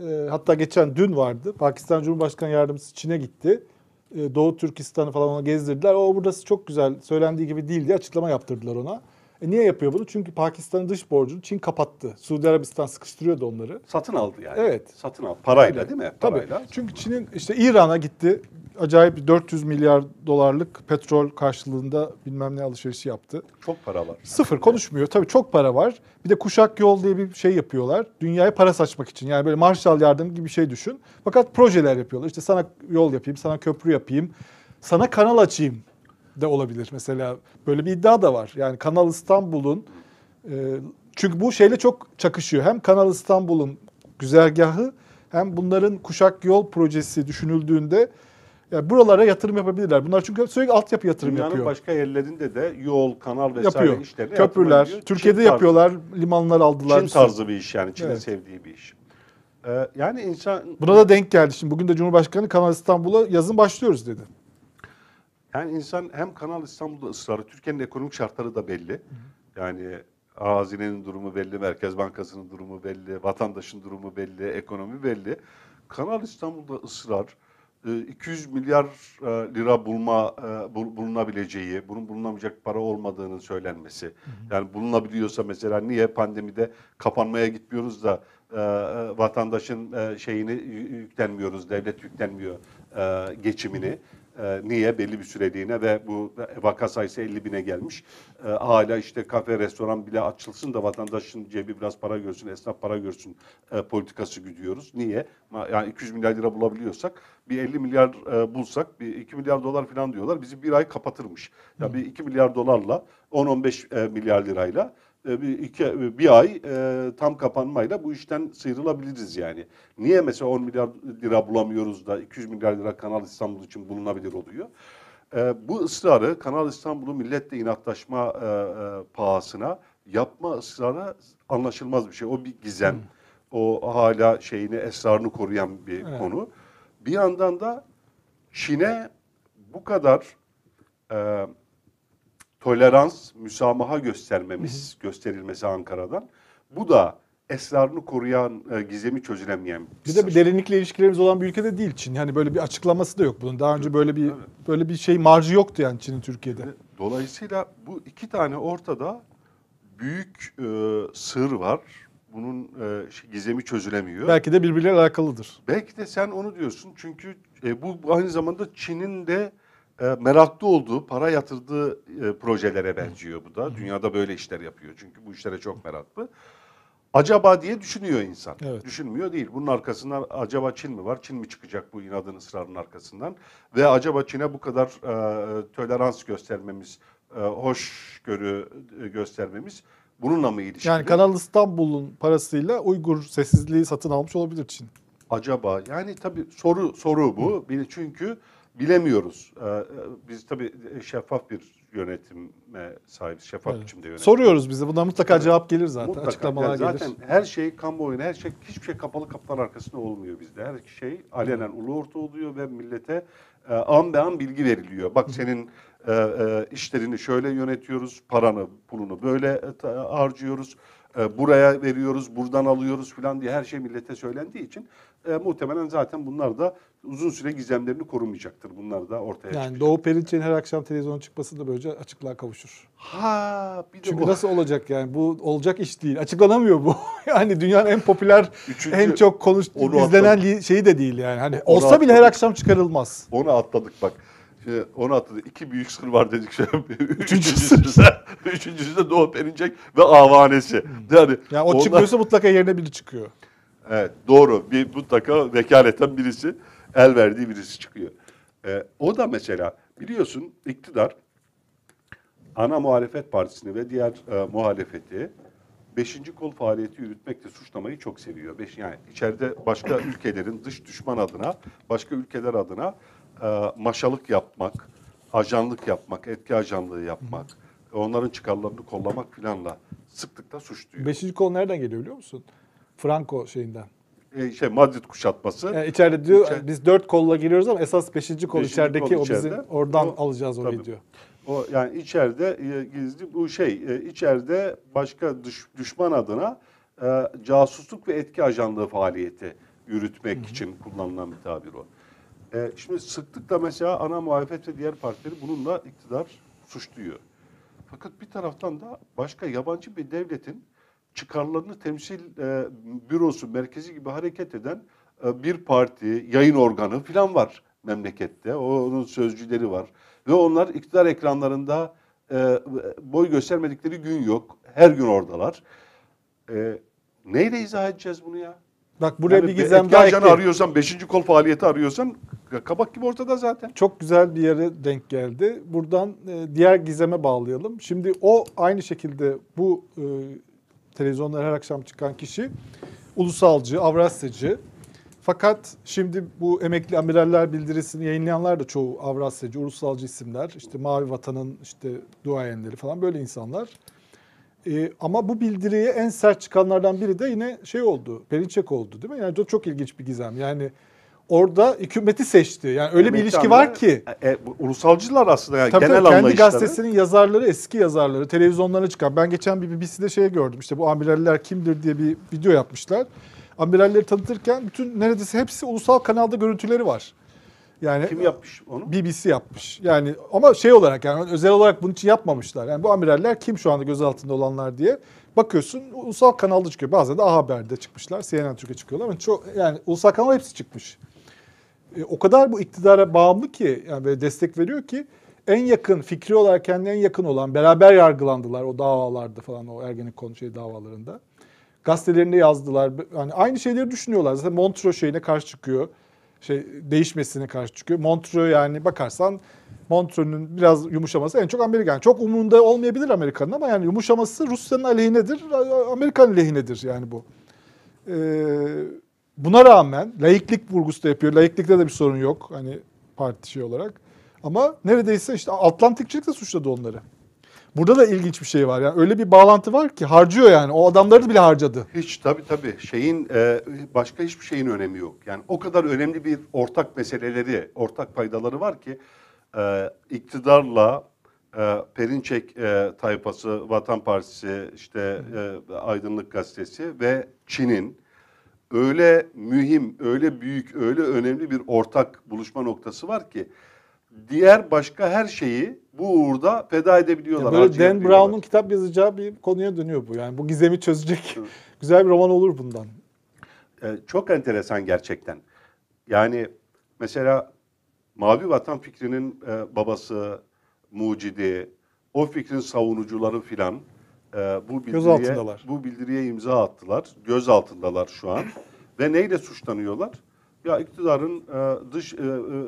e, hatta geçen dün vardı. Pakistan Cumhurbaşkanı Yardımcısı Çin'e gitti. E, Doğu Türkistan'ı falan ona gezdirdiler. O burası çok güzel söylendiği gibi değil diye açıklama yaptırdılar ona. E niye yapıyor bunu? Çünkü Pakistan'ın dış borcunu Çin kapattı. Suudi Arabistan sıkıştırıyordu onları.
Satın aldı yani.
Evet.
Satın aldı. Parayla değil mi?
Tabii.
Parayla.
Çünkü Çin'in işte İran'a gitti. Acayip 400 milyar dolarlık petrol karşılığında bilmem ne alışverişi yaptı.
Çok para var.
Sıfır konuşmuyor. Tabii çok para var. Bir de kuşak yol diye bir şey yapıyorlar. Dünyaya para saçmak için. Yani böyle Marshall yardım gibi bir şey düşün. Fakat projeler yapıyorlar. İşte sana yol yapayım, sana köprü yapayım, sana kanal açayım da olabilir. Mesela böyle bir iddia da var. Yani Kanal İstanbul'un e, çünkü bu şeyle çok çakışıyor. Hem Kanal İstanbul'un güzergahı hem bunların kuşak yol projesi düşünüldüğünde yani buralara yatırım yapabilirler. Bunlar çünkü sürekli altyapı yatırım
Dünyanın
yapıyor.
başka yerlerinde de yol, kanal vesaire
yapıyor.
işlerine
Köprüler. Türkiye'de
Çin tarzı-
yapıyorlar. Limanlar aldılar.
Çin tarzı bir iş yani. Çin'in
Evet.
sevdiği bir iş. Ee, yani insan...
Buna da denk geldi. Şimdi bugün de Cumhurbaşkanı Kanal İstanbul'a yazın başlıyoruz dedi.
Yani insan hem Kanal İstanbul'da ısrarı, Türkiye'nin ekonomik şartları da belli. Yani hazinenin durumu belli, Merkez Bankası'nın durumu belli, vatandaşın durumu belli, ekonomi belli. Kanal İstanbul'da ısrar, e, 200 milyar e, lira bulma e, bul- bulunabileceği, bunun bulunamayacak para olmadığının söylenmesi. Yani bulunabiliyorsa mesela niye pandemide kapanmaya gitmiyoruz da e, e, vatandaşın e, şeyini yü- yüklenmiyoruz, devlet yüklenmiyor e, geçimini. E, niye? Belli bir süreliğine ve bu vaka sayısı 50 bine gelmiş. E, hala işte kafe, restoran bile açılsın da vatandaşın cebi biraz para görsün, esnaf para görsün e, politikası güdüyoruz. Niye? Yani 200 milyar lira bulabiliyorsak bir 50 milyar e, bulsak bir 2 milyar dolar falan diyorlar. Bizi bir ay kapatırmış. Ya bir 2 milyar dolarla 10-15 e, milyar lirayla bir, iki, bir ay e, tam kapanmayla bu işten sıyrılabiliriz yani. Niye mesela 10 milyar lira bulamıyoruz da 200 milyar lira Kanal İstanbul için bulunabilir oluyor? E, bu ısrarı Kanal İstanbul'u milletle inatlaşma e, e, pahasına yapma ısrarı anlaşılmaz bir şey. O bir gizem. O hala şeyini esrarını koruyan bir
Evet.
konu. Bir yandan da Çin'e bu kadar e, tolerans, müsamaha göstermemiz, gösterilmesi Ankara'dan. Bu da esrarını koruyan, e, gizemi çözülemeyen
Bir de bir derinlikle ilişkilerimiz olan bir ülkede değil Çin. Yani böyle bir açıklaması da yok bunun. Daha önce böyle bir
Evet.
böyle bir şey marjı yoktu yani Çin'in Türkiye'de.
Dolayısıyla bu iki tane ortada büyük e, sır var. Bunun e, şey, gizemi çözülemiyor.
Belki de birbirleriyle alakalıdır.
Belki de sen onu diyorsun çünkü e, bu aynı zamanda Çin'in de e, meraklı olduğu, para yatırdığı e, projelere benziyor bu da. Dünyada böyle işler yapıyor çünkü bu işlere çok meraklı. Acaba diye düşünüyor insan.
Evet.
Düşünmüyor değil. Bunun arkasından acaba Çin mi var? Çin mi çıkacak bu inadın ısrarın arkasından? Ve acaba Çin'e bu kadar e, tolerans göstermemiz, e, hoşgörü e, göstermemiz bununla mı ilişkili?
Yani Kanal İstanbul'un parasıyla Uygur sessizliği satın almış olabilir Çin.
acaba yani tabii soru soru bu Bir- çünkü bilemiyoruz Ee, e, biz tabii şeffaf bir yönetime sahibiz şeffaf
Evet.
biçimde yönetim.
Soruyoruz bize. Buna mutlaka
Evet.
cevap gelir zaten.
Mutlaka.
Açıklamalar
Yani zaten
gelir.
her şey kamuoyuna her şey hiçbir şey kapalı kapılar arkasında olmuyor bizde her şey alenen ulu orta oluyor ve millete e, an be an bilgi veriliyor bak senin e, e, işlerini şöyle yönetiyoruz paranı pulunu böyle e, harcıyoruz e, buraya veriyoruz buradan alıyoruz falan diye her şey millete söylendiği için e, muhtemelen zaten bunlar da uzun süre gizemlerini korumayacaktır bunlar da ortaya
Yani
çıkacak.
Doğu Perinçek'in her akşam televizyona çıkması da böylece açıklığa kavuşur.
Ha bir de
Çünkü
bu.
nasıl olacak yani? Bu olacak iş değil. Açıklanamıyor bu. yani dünyanın en popüler,
Üçüncü-
en çok konuş
onu
izlenen
atladık.
şeyi de değil yani. Hani
Onu
olsa bile her
atladık.
akşam çıkarılmaz.
Onu atladık bak. Şimdi onu atladık. İki büyük sır var dedik.
Üçüncüsü.
De, üçüncüsü de Doğu Perinçek ve avanesi. Yani,
Yani o
onlar-
çıkmıyorsa mutlaka yerine biri çıkıyor.
Evet doğru. Bir mutlaka vekaleten birisi el verdiği birisi çıkıyor. Ee, o da mesela biliyorsun iktidar ana muhalefet partisini ve diğer e, muhalefeti beşinci kol faaliyeti yürütmekle suçlamayı çok seviyor. Beş, yani içeride başka ülkelerin dış düşman adına, başka ülkeler adına e, maşalık yapmak, ajanlık yapmak, etki ajanlığı yapmak, onların çıkarlarını kollamak filanla sıklıkla suçluyor.
Beşinci kol nereden geliyor biliyor musun? Franco şeyinden.
E, şey Madrid kuşatması.
Yani içeride diyor
İçer-
biz dört kolla giriyoruz ama esas beşinci kol
Beşinci
içerideki
kol
o bizim oradan
O-
alacağız orayı
tabii.
diyor.
O yani içeride e, gizli bu şey e, içeride başka düş- düşman adına e, casusluk ve etki ajanlığı faaliyeti yürütmek için kullanılan bir tabir o. E, şimdi sıklıkla mesela ana muhalefet ve diğer partileri bununla iktidar suçluyor. Fakat bir taraftan da başka yabancı bir devletin çıkarlarını temsil e, bürosu, merkezi gibi hareket eden e, bir parti, yayın organı falan var memlekette. O- Onun sözcüleri var. Ve onlar iktidar ekranlarında e, boy göstermedikleri gün yok. Her gün oradalar. E, neyle izah edeceğiz bunu ya?
Bak buraya
Yani
bir gizem daha ekleyeyim.
arıyorsan, beşinci kol faaliyeti arıyorsan kabak gibi ortada zaten.
Çok güzel bir yere denk geldi. Buradan e, diğer gizeme bağlayalım. Şimdi o aynı şekilde bu e, televizyonlara her akşam çıkan kişi ulusalcı, Avrasyacı. Fakat şimdi bu emekli amiraller bildirisini yayınlayanlar da çoğu Avrasyacı, ulusalcı isimler. İşte Mavi Vatan'ın işte duayenleri falan böyle insanlar. E, ama bu bildiriye en sert çıkanlardan biri de yine şey oldu, Perinçek oldu değil mi? Yani çok, çok ilginç bir gizem. Yani orada hükümeti seçti. Yani öyle bir
Emekli
ilişki var ki.
E, bu ulusalcılar aslında yani
Tabii
genel
tabii, kendi
anlayışları.
gazetesinin yazarları, eski yazarları televizyonlara çıkan. Ben geçen bir BBC'de şey gördüm. İşte bu amiraller kimdir diye bir video yapmışlar. Amiralleri tanıtırken bütün neredeyse hepsi ulusal kanalda görüntüleri var. Yani
Kim yapmış onu?
BBC yapmış. Yani ama şey olarak yani özel olarak bunun için yapmamışlar. Yani bu amiraller kim şu anda gözaltında olanlar diye bakıyorsun ulusal kanalda çıkıyor. Bazen de A Haber'de çıkmışlar. CNN Türk'e çıkıyorlar ama çok yani ulusal kanal hepsi çıkmış. E, o kadar bu iktidara bağımlı ki yani böyle destek veriyor ki en yakın fikri olarak kendine en yakın olan beraber yargılandılar o davalarda falan o Ergenekon şey davalarında. Gazetelerinde yazdılar. Yani aynı şeyleri düşünüyorlar. Zaten Montreux şeyine karşı çıkıyor. Şey değişmesine karşı çıkıyor. Montreux yani bakarsan Montreux'un biraz yumuşaması en çok Amerikan. Çok umurunda olmayabilir Amerika'nın ama yani yumuşaması Rusya'nın aleyhinedir, Amerikan lehinedir yani bu. Ee, buna rağmen laiklik vurgusu da yapıyor. Laiklikte de bir sorun yok hani parti şey olarak. Ama neredeyse işte Atlantikçilik de suçladı onları. Burada da ilginç bir şey var. Yani öyle bir bağlantı var ki harcıyor yani. O adamları da bile harcadı.
Hiç tabii tabii şeyin e, başka hiçbir şeyin önemi yok. Yani o kadar önemli bir ortak meseleleri, ortak paydaları var ki e, iktidarla e, Perinçek tayfası, Vatan Partisi, işte Aydınlık Gazetesi ve Çin'in öyle mühim, öyle büyük, öyle önemli bir ortak buluşma noktası var ki diğer başka her şeyi bu uğurda feda edebiliyorlar.
Ya böyle Dan. Brown'un kitap yazacağı bir konuya dönüyor bu. Yani bu gizemi çözecek güzel bir roman olur bundan.
Ee, çok enteresan gerçekten. Yani mesela Mavi Vatan fikrinin e, babası, mucidi, o fikrin savunucuları filan e, bu bildiriye, bu bildiriye imza attılar. Göz altındalar şu an. Ve neyle suçlanıyorlar? Ya iktidarın e, dış e, e,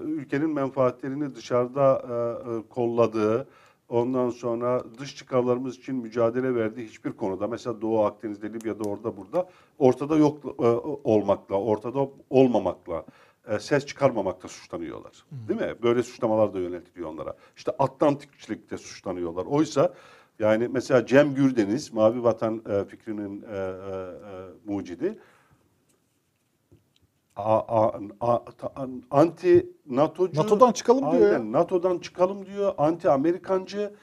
ülkenin menfaatlerini dışarıda e, e, kolladığı, ondan sonra dış çıkarlarımız için mücadele verdiği hiçbir konuda mesela Doğu Akdeniz'de, Libya'da, orada burada ortada yok e, olmakla, ortada olmamakla, e, ses çıkarmamakla suçlanıyorlar. Değil mi? Böyle suçlamalar da yöneltiliyor onlara. İşte Atlantikçilikte suçlanıyorlar. Oysa yani mesela Cem Gürdeniz, Mavi Vatan e, fikrinin e, e, e, mucidi, a, a, a, ta- an- anti NATO'cu
NATO'dan çıkalım diyor.
Aynen, NATO'dan çıkalım diyor. Anti Amerikancı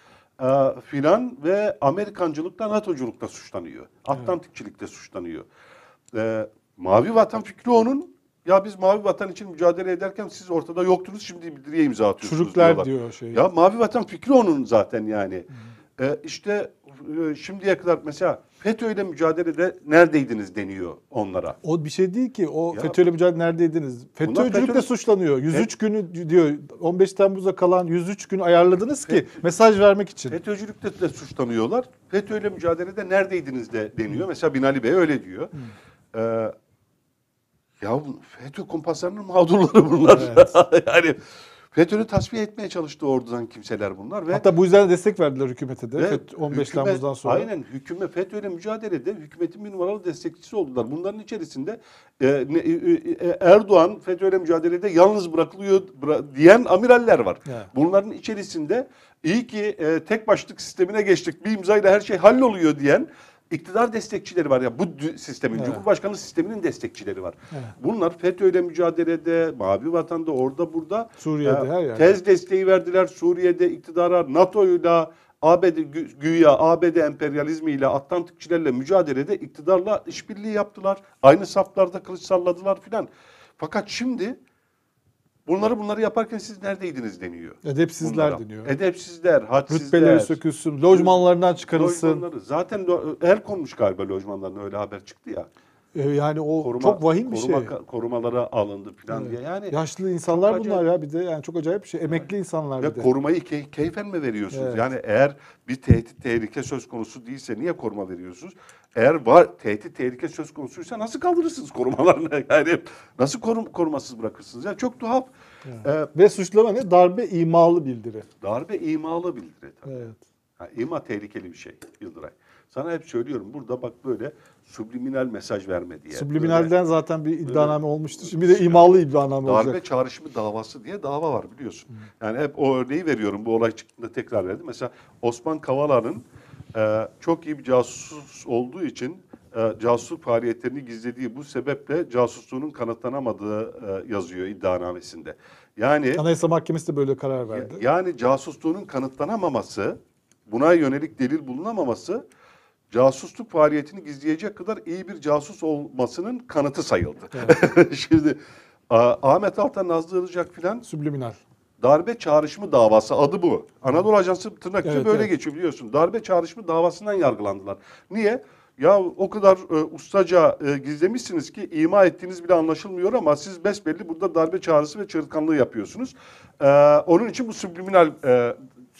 e, filan ve Amerikancılıkla NATO'culukla suçlanıyor. Atlantikçilikte suçlanıyor. E, Mavi Vatan fikri onun. Ya biz Mavi Vatan için mücadele ederken siz ortada yoktunuz şimdi bildiriye imza atıyorsunuz
Çürükler
diyorlar.
diyor şey.
Ya Mavi Vatan fikri onun zaten yani. E, işte e, şimdiye kadar mesela FETÖ'yle mücadelede neredeydiniz deniyor onlara.
O bir şey değil ki. O
Ya-
FETÖ'yle mücadele neredeydiniz? FETÖ'cülükle
FETÖ-
suçlanıyor. 103 günü diyor 15 Temmuz'a kalan 103 gün ayarladınız ki mesaj vermek için.
FETÖ'cülükle de suçlanıyorlar. FETÖ'yle mücadelede neredeydiniz de deniyor. Mesela Binali Bey öyle diyor. Ee, ya bu FETÖ kumpaslarının mağdurları bunlar. yani FETÖ'nü tasfiye etmeye çalıştı ordudan kimseler bunlar ve
Hatta bu yüzden destek verdiler hükümete de
ve
FET- 15
hükümet-
Temmuz'dan sonra.
Aynen hükümet FETÖ'yle mücadelede hükümetin bir numaralı destekçisi oldular. Bunların içerisinde e, e, e, Erdoğan FETÖ'yle mücadelede yalnız bırakılıyor bıra- diyen amiraller var.
Evet.
Bunların içerisinde iyi ki e, tek başlık sistemine geçtik. Bir imzayla her şey halloluyor diyen iktidar destekçileri var ya bu sistemin
Evet.
Cumhurbaşkanlığı sisteminin destekçileri var.
Evet.
Bunlar FETÖ'yle mücadelede, Mavi Vatan'da orada burada
Suriye'de,
e,
her yerde.
tez desteği verdiler Suriye'de iktidara, NATO'yla ABD gü- güya ABD emperyalizmiyle Atlantikçilerle mücadelede iktidarla işbirliği yaptılar. Aynı saflarda kılıç salladılar filan. Fakat şimdi bunları bunları yaparken siz neredeydiniz deniyor.
Edepsizler
bunlara.
deniyor.
Edepsizler, hadsizler.
Rütbeleri sökülsün, lojmanlarından çıkarılsın.
Lojmanları. Zaten el konmuş galiba lojmanlarına öyle haber çıktı ya.
Ee, Yani o
Koruma-
çok vahim bir
koruma,
şey.
Korumalara alındı filan diye. Yani
Yaşlı insanlar bunlar ya bir de yani çok acayip bir şey. Emekli insanlar
Ve
bir de.
korumayı key- keyfen mi veriyorsunuz?
Evet.
Yani eğer bir tehdit tehlike söz konusu değilse niye koruma veriyorsunuz? Eğer var tehdit tehlike söz konusuysa nasıl kaldırırsınız korumalarını? Yani nasıl korum, korumasız bırakırsınız? Yani çok tuhaf. Ee,
Ve suçlama ne? Darbe imalı bildiri.
darbe imalı bildiri. tabii.
Evet.
Ha, ima tehlikeli bir şey Yıldıray. Sana hep söylüyorum burada bak böyle subliminal mesaj verme diye. Böyle
Subliminalden zaten bir iddianame olmuştu. Şimdi bir de imalı iddianame
Darbe
olacak.
çağrışımı davası diye dava var biliyorsun. Yani hep o örneği veriyorum. Bu olay çıktığında tekrar verdim. Mesela Osman Kavala'nın e, çok iyi bir casus olduğu için e, casusluk faaliyetlerini gizlediği bu sebeple casusluğunun kanıtlanamadığı e, yazıyor iddianamesinde. Yani
Anayasa Mahkemesi de böyle karar verdi.
yani casusluğunun kanıtlanamaması, buna yönelik delil bulunamaması casusluk faaliyetini gizleyecek kadar iyi bir casus olmasının kanıtı sayıldı. Şimdi a- Ahmet Altan, Nazlı Ilıcak filan
Subliminal.
darbe çağrışımı davası adı bu. Anadolu Ajansı tırnak içinde
Evet,
böyle
evet.
geçiyor biliyorsun. Darbe çağrışımı davasından yargılandılar. Niye? Ya o kadar e, ustaca e, gizlemişsiniz ki ima ettiğiniz bile anlaşılmıyor ama siz besbelli burada darbe çağrısı ve çığırtkanlığı yapıyorsunuz. E, onun için bu subliminal e,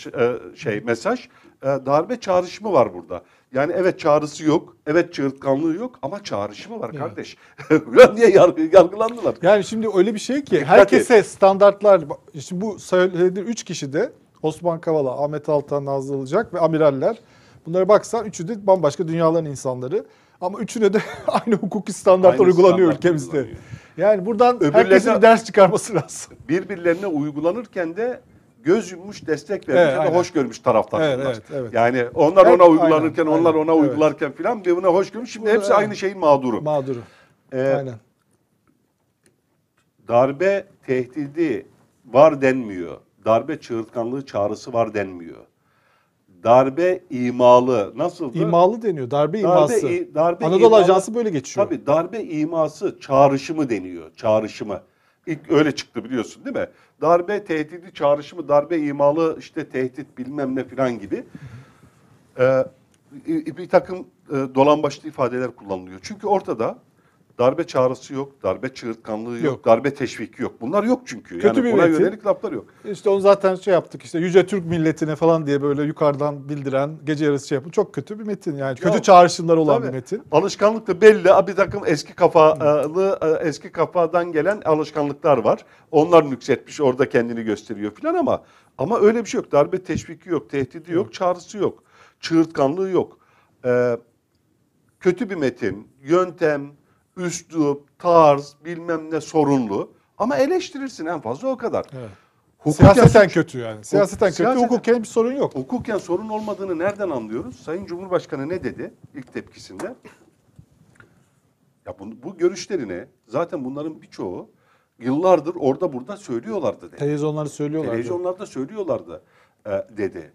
e, şey mesaj e, darbe çağrışımı var burada. Yani evet çağrısı yok, evet çığırtkanlığı yok ama çağrışımı var kardeş. Ulan niye yargı, yargılandılar?
Yani şimdi öyle bir şey ki
Dikkat
herkese standartlar, şimdi bu söylediğim üç kişi de Osman Kavala, Ahmet Altan, Nazlı Ilıcak ve amiraller. Bunlara baksan üçü de bambaşka dünyaların insanları. Ama üçüne de aynı hukuki standartlar
Aynı
uygulanıyor
standart
ülkemizde.
uygulanıyor.
Yani buradan herkesin ders çıkarması lazım.
birbirlerine uygulanırken de göz yummuş destek vermiş
Evet,
da
aynen.
hoş görmüş taraftar
Evet,
bunlar.
evet, evet.
Yani onlar ona uygulanırken,
aynen,
onlar
aynen,
ona
evet.
uygularken filan birbirine hoş görmüş. Şimdi
Burada
hepsi
aynen.
aynı şeyin mağduru.
Mağduru.
Ee,
Aynen.
darbe tehdidi var denmiyor. Darbe çığırtkanlığı çağrısı var denmiyor. Darbe imalı nasıl?
İmalı deniyor. Darbe iması.
i- darbe
Anadolu
imalı-
Ajansı böyle geçiyor.
Tabii darbe iması çağrışımı deniyor. Çağrışımı. İlk öyle çıktı biliyorsun değil mi? Darbe tehdidi çağrışımı, darbe imalı işte tehdit bilmem ne filan gibi. Ee, bir takım e, dolambaçlı ifadeler kullanılıyor. Çünkü ortada darbe çağrısı yok, darbe çığırtkanlığı yok,
Yok.
darbe teşviki yok. Bunlar yok çünkü.
Kötü
yani
bir
buna
metin.
yönelik laflar yok.
İşte onu zaten şey yaptık işte Yüce Türk milletine falan diye böyle yukarıdan bildiren gece yarısı şey yapın. Çok kötü bir metin yani. Kötü çağrışımları olan
Tabii.
bir metin.
Alışkanlık da belli. Bir takım eski kafalı, e, eski kafadan gelen alışkanlıklar var. Onlar nüksetmiş, orada kendini gösteriyor filan ama ama öyle bir şey yok. Darbe teşviki yok, tehdidi yok, çağrısı yok, çığırtkanlığı yok. Ee, kötü bir metin, yöntem, üslup, tarz, bilmem ne sorunlu. Ama eleştirirsin en fazla o kadar.
Evet.
Hukuken
Siyaseten
suç-
kötü yani. Siyaseten kötü,
Siyaseten-
hukuken bir sorun yok.
Hukuken sorun olmadığını nereden anlıyoruz? Sayın Cumhurbaşkanı ne dedi ilk tepkisinde? Ya bu, bu görüşlerini zaten bunların birçoğu yıllardır orada burada söylüyorlardı dedi.
Televizyonları söylüyorlar.
Televizyonlarda söylüyorlardı e, dedi.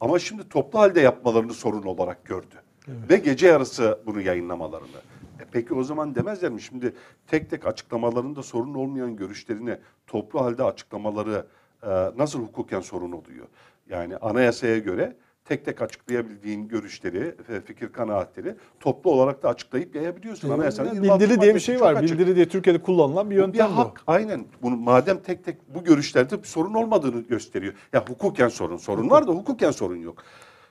Ama şimdi toplu halde yapmalarını sorun olarak gördü. Ve gece yarısı bunu yayınlamalarını. E peki o zaman demezler mi? Şimdi tek tek açıklamalarında sorun olmayan görüşlerini toplu halde açıklamaları e, nasıl hukuken sorun oluyor? Yani anayasaya göre tek tek açıklayabildiğin görüşleri, e, fikir kanaatleri toplu olarak da açıklayıp yayabiliyorsun. Anayasanın
Yani
26
bildiri diye bir şey var.
açık.
Bildiri diye Türkiye'de kullanılan bir
Bu
yöntem
bir
bu.
hak. Aynen. Bunu madem tek tek bu görüşlerde bir sorun olmadığını gösteriyor. Ya hukuken sorun, sorun var da hukuken sorun yok.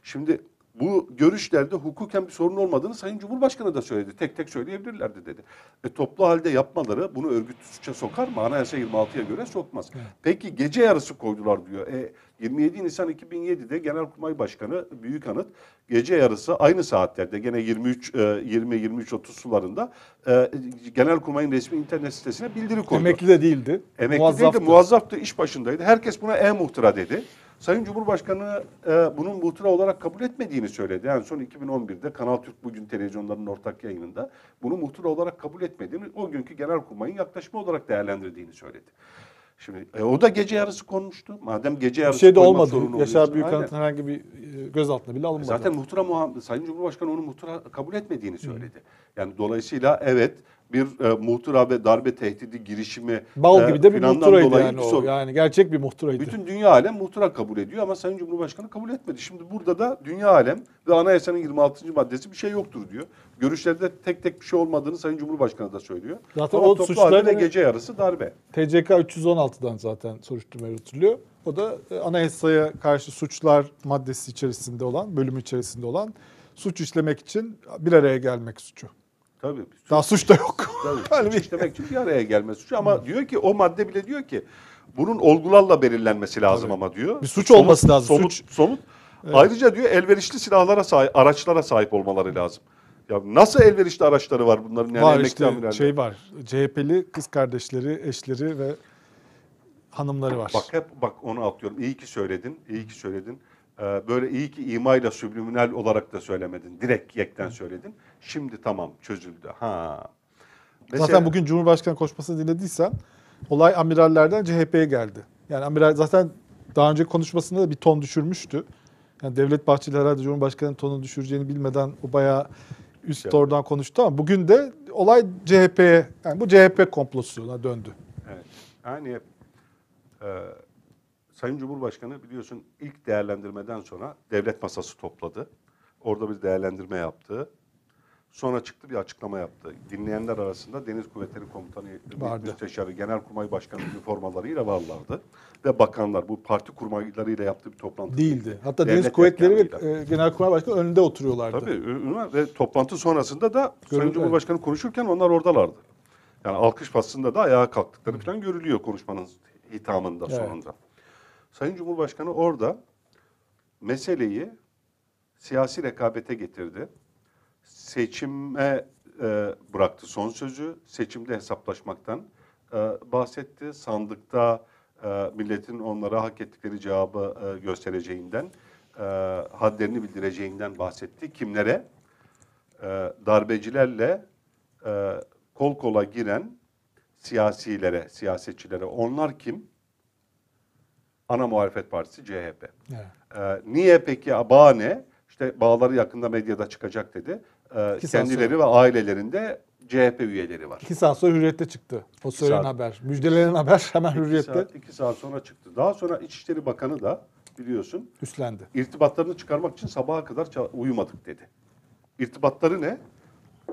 Şimdi bu görüşlerde hukuken bir sorun olmadığını Sayın Cumhurbaşkanı da söyledi. Tek tek söyleyebilirlerdi dedi. E, toplu halde yapmaları bunu örgütlü suça sokar mı? Anayasa 26'ya göre sokmaz. Peki gece yarısı koydular diyor. E, 27 Nisan 2007'de Genelkurmay Başkanı Büyük Anıt gece yarısı aynı saatlerde gene 23 e, 20 23 30 sularında e, Genelkurmay'ın resmi internet sitesine bildiri koydu.
Emekli de değildi.
Emekli
Muazzaftı.
değildi, muazzaftı, iş başındaydı. Herkes buna e-muhtıra dedi. Sayın Cumhurbaşkanı e, bunun muhtıra olarak kabul etmediğini söyledi. En son 2011'de Kanal Türk Bugün televizyonlarının ortak yayınında bunu muhtıra olarak kabul etmediğini, o günkü Genelkurmay'ın yaklaşımı olarak değerlendirdiğini söyledi. Şimdi e, o da gece yarısı konmuştu. Madem gece
Bir
yarısı
şey de olmadı. Yaşar. Büyükanıt'ın herhangi bir e, gözaltına bile alınmadı.
Zaten muhtıra Sayın Cumhurbaşkanı onu muhtıra kabul etmediğini söyledi. Yani dolayısıyla evet bir e, muhtıra ve darbe tehdidi girişimi
Bal
e,
gibi de bir muhtıraydı yani o. Yani gerçek bir muhtıraydı.
Bütün dünya alem muhtıra kabul ediyor ama Sayın Cumhurbaşkanı kabul etmedi. Şimdi burada da dünya alem ve anayasanın 26. maddesi bir şey yoktur diyor. Görüşlerde tek tek bir şey olmadığını Sayın Cumhurbaşkanı da söylüyor.
Zaten
ama
o
toplu halde ve gece yarısı darbe.
TCK 316'dan zaten soruşturma yürütülüyor. O da e, anayasaya karşı suçlar maddesi içerisinde olan, bölümü içerisinde olan suç işlemek için bir araya gelmek suçu.
Tabii.
Daha suç da yok.
Tabii,
Yani
suç işlemek için bir araya gelme suçu ama diyor ki o madde bile diyor ki bunun olgularla belirlenmesi lazım ama diyor.
Bir suç olması lazım,
Somut,
suç.
somut. Ayrıca diyor elverişli silahlara sahip, araçlara sahip olmaları lazım. Ya nasıl elverişli araçları var bunların yani
var işte
amirallerin?
şey var. CHP'li kız kardeşleri, eşleri ve hanımları var.
Bak hep bak onu atlıyorum. İyi ki söyledin, iyi ki söyledin. Ee, böyle iyi ki imayla subliminal olarak da söylemedin. Direkt yekten söyledin. Şimdi tamam çözüldü. Ha. Mesela-
Zaten bugün Cumhurbaşkanı konuşmasını dinlediysen olay amirallerden CHP'ye geldi. Yani amiral zaten daha önce konuşmasında da bir ton düşürmüştü. Yani Devlet Bahçeli herhalde Cumhurbaşkanı'nın tonu düşüreceğini bilmeden o bayağı üst
Evet.
tordan konuştu ama bugün de olay CHP'ye yani bu CHP komplosuna döndü.
Evet. Yani e, Sayın Cumhurbaşkanı biliyorsun ilk değerlendirmeden sonra devlet masası topladı. Orada bir değerlendirme yaptı. Sonra çıktı bir açıklama yaptı. Dinleyenler arasında Deniz Kuvvetleri Komutanı,
Vardı.
Müsteşarı, Genelkurmay Başkanı üniformalarıyla varlardı. Ve bakanlar bu parti kurmaylarıyla yaptığı bir toplantı
Değildi. Hatta
Devlet
Deniz Kuvvetleri ve e, Genelkurmay Başkanı önünde oturuyorlardı.
Tabii ve toplantı sonrasında da Sayın
Görüldü.
Cumhurbaşkanı konuşurken onlar oradalardı. Yani alkış faslında da ayağa kalktıkları falan görülüyor konuşmanın hitamında
Evet.
sonunda. Sayın Cumhurbaşkanı orada meseleyi siyasi rekabete getirdi. Seçime e, bıraktı son sözü. Seçimde hesaplaşmaktan e, bahsetti. Sandıkta e, milletin onlara hak ettikleri cevabı e, göstereceğinden, e, hadlerini bildireceğinden bahsetti. Kimlere? E, darbecilerle e, kol kola giren siyasilere, siyasetçilere. Onlar kim? Ana Muhalefet Partisi CHP.
Evet.
Ee, niye peki bağ ne? İşte bağları yakında medyada çıkacak dedi. Ee,
İki
kendileri
sonra.
ve ailelerinde CHP üyeleri var.
İki saat sonra Hürriyet'te çıktı. O söylenen
saat.
haber. Müjdelenen haber hemen
İki
Hürriyet'te
saat, iki saat sonra çıktı. Daha sonra İçişleri Bakanı da biliyorsun
üstlendi.
irtibatlarını çıkarmak için sabaha kadar uyumadık dedi. İrtibatları ne?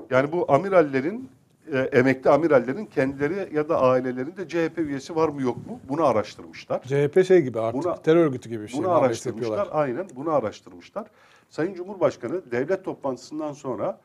Yani bu amirallerin, e, emekli amirallerin kendileri ya da ailelerinde CHP üyesi var mı yok mu? Bunu araştırmışlar.
CHP şey gibi artık
Buna-
terör örgütü gibi bir şey.
Bunu araştırmışlar. Aynen bunu araştırmışlar. Sayın Cumhurbaşkanı devlet toplantısından sonra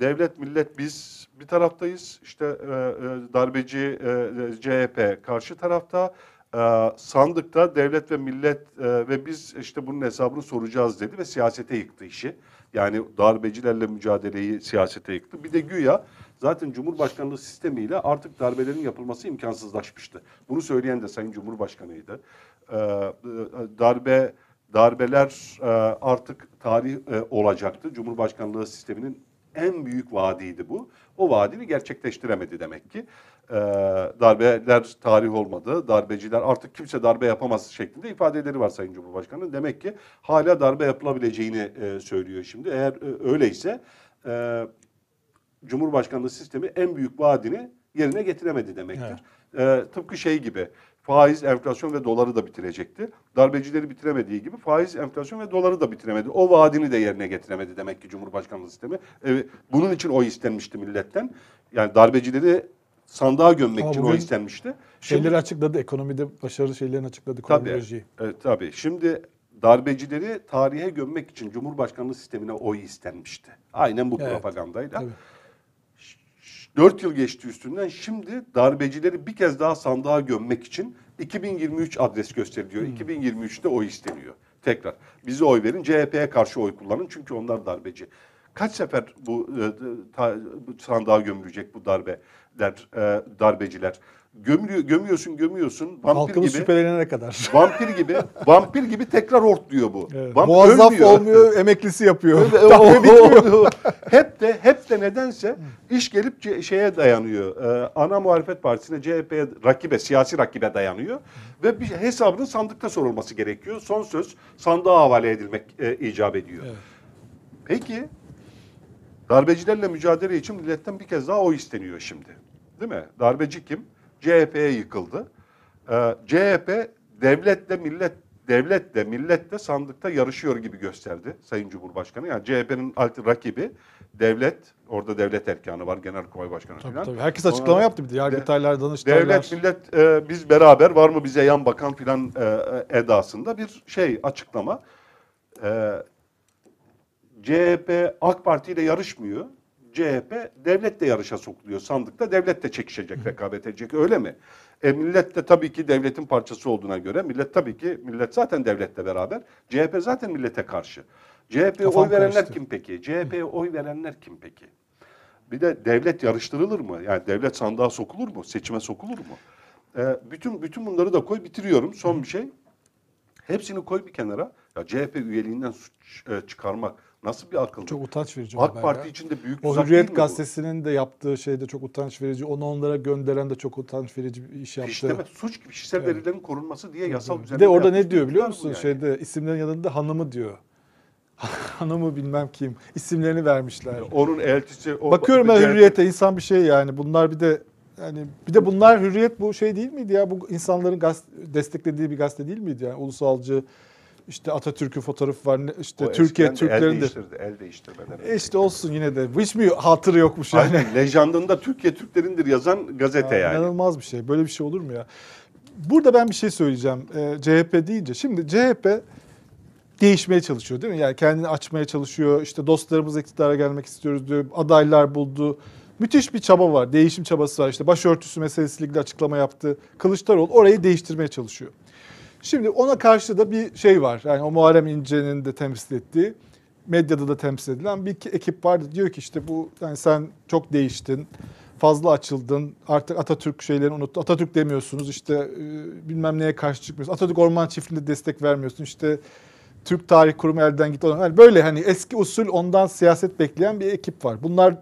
devlet millet biz bir taraftayız. İşte e, e, darbeci e, e, CHP karşı tarafta. E, sandıkta devlet ve millet e, ve biz işte bunun hesabını soracağız dedi ve siyasete yıktı işi. Yani darbecilerle mücadeleyi siyasete yıktı. Bir de güya zaten Cumhurbaşkanlığı sistemiyle artık darbelerin yapılması imkansızlaşmıştı. Bunu söyleyen de Sayın Cumhurbaşkanıydı. E, e, darbe darbeler e, artık tarih e, olacaktı. Cumhurbaşkanlığı sisteminin en büyük vaadiydi bu. O vaadini gerçekleştiremedi demek ki. E, darbeler tarih olmadı. Darbeciler artık kimse darbe yapamaz şeklinde ifadeleri var Sayın Cumhurbaşkanı. Demek ki hala darbe yapılabileceğini e, söylüyor şimdi. Eğer e, öyleyse e, Cumhurbaşkanlığı sistemi en büyük vaadini yerine getiremedi demektir. Ee, tıpkı şey gibi faiz, enflasyon ve doları da bitirecekti. Darbecileri bitiremediği gibi faiz, enflasyon ve doları da bitiremedi. O vaadini de yerine getiremedi demek ki Cumhurbaşkanlığı sistemi. Ee, bunun için oy istenmişti milletten. Yani darbecileri sandığa gömmek
Ama
için oy istenmişti. Şimdi-
Şeyleri açıkladı. Ekonomide başarılı şeylerini açıkladı.
Tabii. Evet, tabii. Şimdi darbecileri tarihe gömmek için Cumhurbaşkanlığı sistemine oy istenmişti. Aynen bu
Evet.
propagandayla.
Tabii.
4 yıl geçti üstünden. Şimdi darbecileri bir kez daha sandığa gömmek için 2023 adres gösteriliyor. 2023'te oy isteniyor. Tekrar. Bize oy verin, CHP'ye karşı oy kullanın çünkü onlar darbeci. Kaç sefer bu, e, ta- sandığa gömülecek bu darbeler, e, darbeciler? Gömülüyor, gömüyorsun, gömüyorsun. Vampir
Halkımız
gibi.
şüphelenene kadar.
Vampir gibi, vampir gibi tekrar ortluyor bu.
Evet.
Vampir
Muazzaf
ölmüyor.
olmuyor, emeklisi yapıyor.
Öyle-
bitmiyor.
hep de hep de nedense iş gelip şeye dayanıyor. Ee, ana muhalefet partisine, CHP'ye, rakibe, siyasi rakibe dayanıyor ve bir hesabının sandıkta sorulması gerekiyor. Son söz sandığa havale edilmek e, icap ediyor.
Evet.
Peki darbecilerle mücadele için milletten bir kez daha oy isteniyor şimdi. Değil mi? Darbeci kim? CHP'ye yıkıldı. Ee, CHP devletle millet devletle milletle sandıkta yarışıyor gibi gösterdi Sayın Cumhurbaşkanı. Yani CHP'nin altı rakibi devlet, orada devlet erkanı var, Genelkurmay Başkanı
Tabii,
falan.
tabii. Herkes açıklama
Ona-
yaptı bir de. Yargıtaylar, Danıştaylar.
Devlet, millet e, biz beraber var mı bize yan bakan filan e, edasında bir şey açıklama. E, CHP AK Parti ile yarışmıyor. CHP devletle yarışa sokuluyor sandıkta. Devlet de çekişecek, rekabet edecek öyle mi? E, millet de tabii ki devletin parçası olduğuna göre millet tabii ki millet zaten devletle beraber. CHP zaten millete karşı. CHP'ye oy verenler
karıştı.
kim peki? CHP'ye oy verenler kim peki? Bir de devlet yarıştırılır mı? Yani devlet sandığa sokulur mu? Seçime sokulur mu? Ee, bütün bütün bunları da koy bitiriyorum. Son bir şey. Hepsini koy bir kenara. Ya CHP üyeliğinden suç, e, çıkarmak nasıl bir akıl?
Çok utanç verici
AK Parti
ya.
için de büyük
O
tuzak
Hürriyet
mi bu?
gazetesinin de yaptığı şey de çok utanç verici. Onu onlara gönderen de çok utanç verici bir iş yaptı.
Fişleme, suç gibi kişisel
Evet.
verilerin korunması diye yasal düzenleme
de orada ne diyor biliyor musun?
yani.
Şeyde isimlerin yanında hanımı diyor. hanımı bilmem kim. İsimlerini vermişler.
Onun eltisi... O,
Bakıyorum ben hürriyete insan bir şey yani. Bunlar bir de yani bir de bunlar hürriyet bu şey değil miydi ya? Bu insanların gaz- desteklediği bir gazete değil miydi yani? Ulusalcı işte Atatürk'ün fotoğrafı var. işte
O
Türkiye
eskiden de
Türklerin
el
de.
değiştirdi, el değiştirmeden.
E işte olsun yine de. Hiç mi hatırı yokmuş yani?
Aynen. Lejandında Türkiye Türklerindir yazan gazete
Ya,
yani.
İnanılmaz bir şey. Böyle bir şey olur mu ya? Burada ben bir şey söyleyeceğim. Ee, CHP deyince. Şimdi CHP değişmeye çalışıyor değil mi? Yani kendini açmaya çalışıyor. İşte dostlarımız iktidara gelmek istiyoruz diyor. Adaylar buldu. Müthiş bir çaba var. Değişim çabası var. İşte başörtüsü meselesiyle ilgili açıklama yaptı. Kılıçdaroğlu orayı değiştirmeye çalışıyor. Şimdi ona karşı da bir şey var. Yani o Muharrem İnce'nin de temsil ettiği, medyada da temsil edilen bir ki- ekip var. Diyor ki işte bu yani sen çok değiştin, fazla açıldın, artık Atatürk şeylerini unuttun. Atatürk demiyorsunuz, işte e, bilmem neye karşı çıkmıyorsun. Atatürk Orman Çiftliği'nde destek vermiyorsun. İşte Türk Tarih Kurumu elden gitti. Yani böyle hani eski usul ondan siyaset bekleyen bir ekip var. Bunlar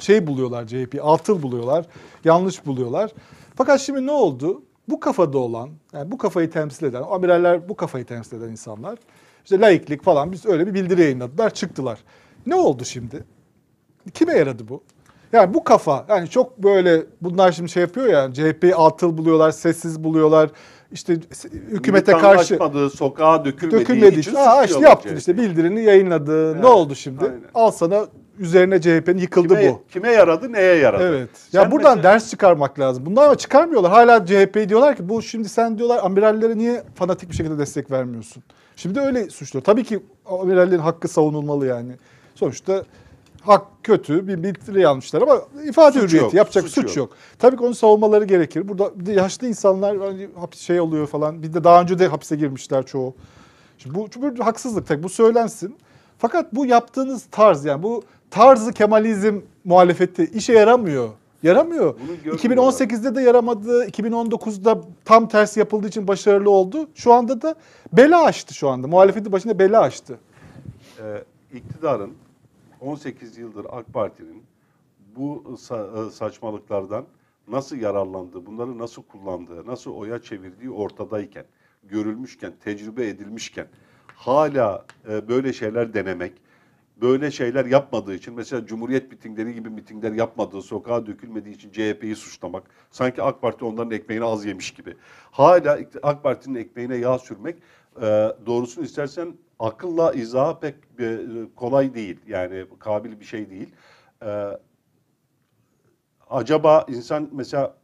şey buluyorlar CHP, atıl buluyorlar, yanlış buluyorlar. Fakat şimdi ne oldu? Bu kafada olan, yani bu kafayı temsil eden, amiraller bu kafayı temsil eden insanlar, işte laiklik falan biz öyle bir bildiri yayınladılar, çıktılar. Ne oldu şimdi? Kime yaradı bu? Yani bu kafa, yani çok böyle bunlar şimdi şey yapıyor ya, CHP'yi atıl buluyorlar, sessiz buluyorlar, işte hükümete karşı
sokağa dökülmediği,
dökülmediği
için
Aa, işte yaptın
CHP
işte bildirini yayınladı.
Evet,
Ne oldu şimdi?
aynen.
Al sana üzerine CHP'nin yıkıldı
Kime,
bu.
kime yaradı, neye yaradı?
Evet. Ya buradan
mesela-
ders çıkarmak lazım. Bunlar ama çıkarmıyorlar. Hala CHP diyorlar ki bu şimdi sen diyorlar amirallere niye fanatik bir şekilde destek vermiyorsun? Şimdi öyle suçluyor. Tabii ki amirallerin hakkı savunulmalı yani. Sonuçta hak kötü bir bildiri almışlar ama ifade
Suç
hürriyeti
yok,
yapacak
suç
suç,
yok.
yok. Tabii ki onu savunmaları gerekir. Burada yaşlı insanlar hani hapis şey oluyor falan. Bir de daha önce de hapse girmişler çoğu. Şimdi bu, bu haksızlık tabii bu söylensin. Fakat bu yaptığınız tarz yani bu tarzı Kemalizm muhalefeti işe yaramıyor. Yaramıyor.
Bunu görmüyorlar.
2018'de de yaramadı. 2019'da tam tersi yapıldığı için başarılı oldu. Şu anda da bela açtı şu anda. Muhalefetin başında bela açtı.
Ee, iktidarın 18 yıldır AK Parti'nin bu sa- e, saçmalıklardan nasıl yararlandığı, bunları nasıl kullandığı, nasıl oya çevirdiği ortadayken, görülmüşken, tecrübe edilmişken hala e, böyle şeyler denemek, böyle şeyler yapmadığı için mesela Cumhuriyet mitingleri gibi mitingler yapmadığı, sokağa dökülmediği için CHP'yi suçlamak, sanki AK Parti onların ekmeğini az yemiş gibi. Hala AK Parti'nin ekmeğine yağ sürmek e, doğrusunu istersen akılla izaha pek e, kolay değil. Yani kabil bir şey değil. E, acaba insan mesela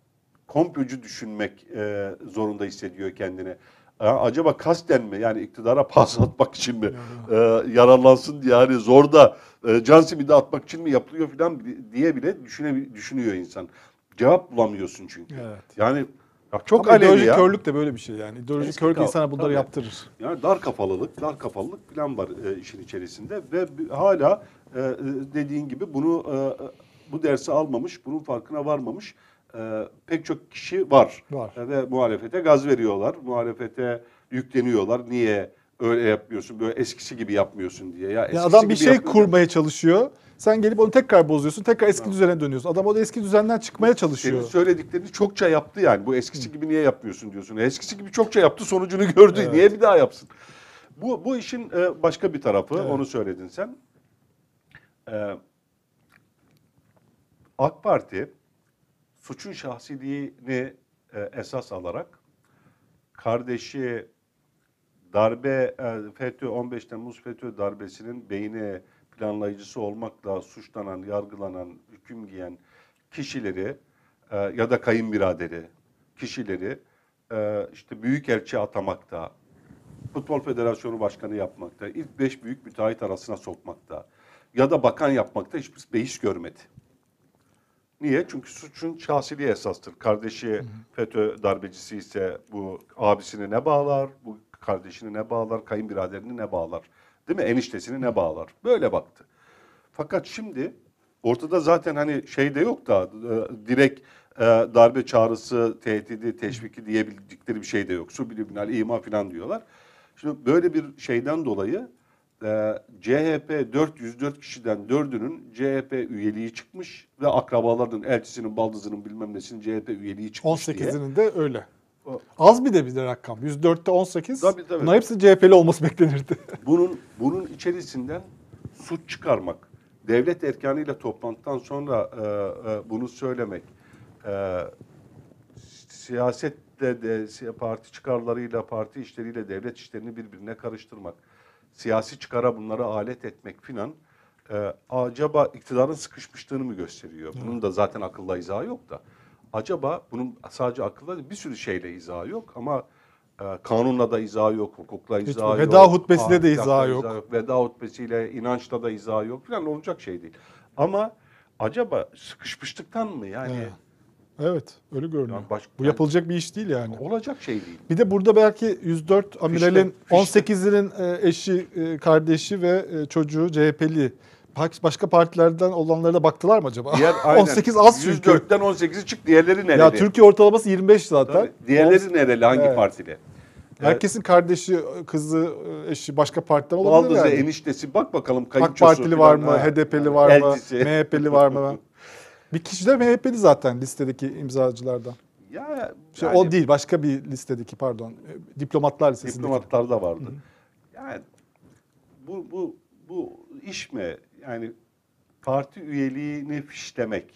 komplocu düşünmek e, zorunda hissediyor kendini. E, acaba kasten mi yani iktidara pas atmak için mi e, yararlansın diye yani zorda e, can simidi atmak için mi yapılıyor falan diye bile düşüne, düşünüyor insan. Cevap bulamıyorsun çünkü.
Evet.
Yani ya çok
Ama ideolojik
ya.
körlük de böyle bir şey yani. İdeolojik
Eski
körlük insana bunları
tabii.
yaptırır.
Yani dar kafalılık, dar kafalılık falan var e, işin içerisinde ve hala e, e, dediğin gibi bunu e, e, bu dersi almamış, bunun farkına varmamış e, pek çok kişi var.
Var.
E, ve muhalefete gaz veriyorlar, muhalefete yükleniyorlar. Niye öyle yapmıyorsun, böyle eskisi gibi yapmıyorsun diye. Ya,
Ya adam bir şey kurmaya çalışıyor. Sen gelip onu tekrar bozuyorsun. Tekrar eski düzene dönüyorsun. Adam o da eski düzenden çıkmaya
Senin
çalışıyor.
söylediklerini çokça yaptı yani. Bu eskisi gibi niye yapmıyorsun diyorsun. Eskisi gibi çokça yaptı sonucunu gördü.
Evet.
Niye bir daha yapsın? Bu, bu işin e, başka bir tarafı.
Evet.
Onu söyledin sen. Ee, AK Parti suçun şahsiliğini e, esas alarak kardeşi darbe e, FETÖ 15 Temmuz FETÖ darbesinin beyni planlayıcısı olmakla suçlanan, yargılanan, hüküm giyen kişileri e, ya da kayınbiraderi kişileri e, işte büyükelçi atamakta, Futbol Federasyonu Başkanı yapmakta, ilk beş büyük müteahhit arasına sokmakta ya da bakan yapmakta hiçbir beis görmedi. Niye? Çünkü suçun şahsiliği esastır. Kardeşi FETÖ darbecisi ise bu abisini ne bağlar, bu kardeşini ne bağlar, kayınbiraderini ne bağlar? Değil mi? Eniştesini ne bağlar? Böyle baktı. Fakat şimdi ortada zaten hani şey de yok da e, direkt e, darbe çağrısı, tehdidi, teşviki diyebildikleri bir şey de yok. Subliminal ima falan diyorlar. Şimdi böyle bir şeyden dolayı e, CHP 404 kişiden 4'ünün CHP üyeliği çıkmış ve akrabalarının, elçisinin, baldızının bilmem nesinin CHP üyeliği çıkmış diye.
18'inin de öyle. Az bir de bir de rakam. 104'te 18.
Tabii, tabii.
Bunlar hepsi CHP'li olması beklenirdi.
Bunun bunun içerisinden suç çıkarmak, devlet erkanıyla toplantıdan sonra e, e, bunu söylemek, e, siyaset de, de parti çıkarlarıyla, parti işleriyle devlet işlerini birbirine karıştırmak, siyasi çıkara bunları alet etmek filan e, acaba iktidarın sıkışmışlığını mı gösteriyor? Bunun da zaten akılla izahı yok da. Acaba bunun sadece akılla bir sürü şeyle izahı yok ama e, kanunla da izahı yok, hukukla
Hiç
izahı yok.
veda hutbesiyle de
ahlakla
izahı yok.
Veda hutbesiyle, inançla da izahı yok falan olacak şey değil. Ama acaba sıkışmışlıktan mı yani?
Evet. Evet öyle görünüyor.
Yani baş-
Bu
yani-
yapılacak bir iş değil yani.
Olacak şey değil.
Bir de burada belki 104 amiralin
fişte.
18'inin e, eşi, e, kardeşi ve e, çocuğu CHP'li. Başka partilerden olanlara da baktılar mı acaba?
Diğer, aynen.
18 az çünkü.
104'ten 18'i çık diğerleri nereli?
Ya Türkiye ortalaması 25 zaten.
Tabii. Diğerleri nereli hangi
Evet.
partili?
Herkesin kardeşi, kızı, eşi başka partiden olabilir
Baldızı,
yani.
eniştesi bak bakalım
AK
kayınçosu
Partili var mı.
Ha.
HDP'li var mı. MHP'li var mı? Bir kişi de MHP'li zaten listedeki imzacılardan.
Ya
Şey,
yani
o değil, başka bir listedeki pardon. e, Diplomatlar listesindeki.
diplomatlar da vardı. Yani bu bu bu iş mi? Yani parti üyeliğini fişlemek,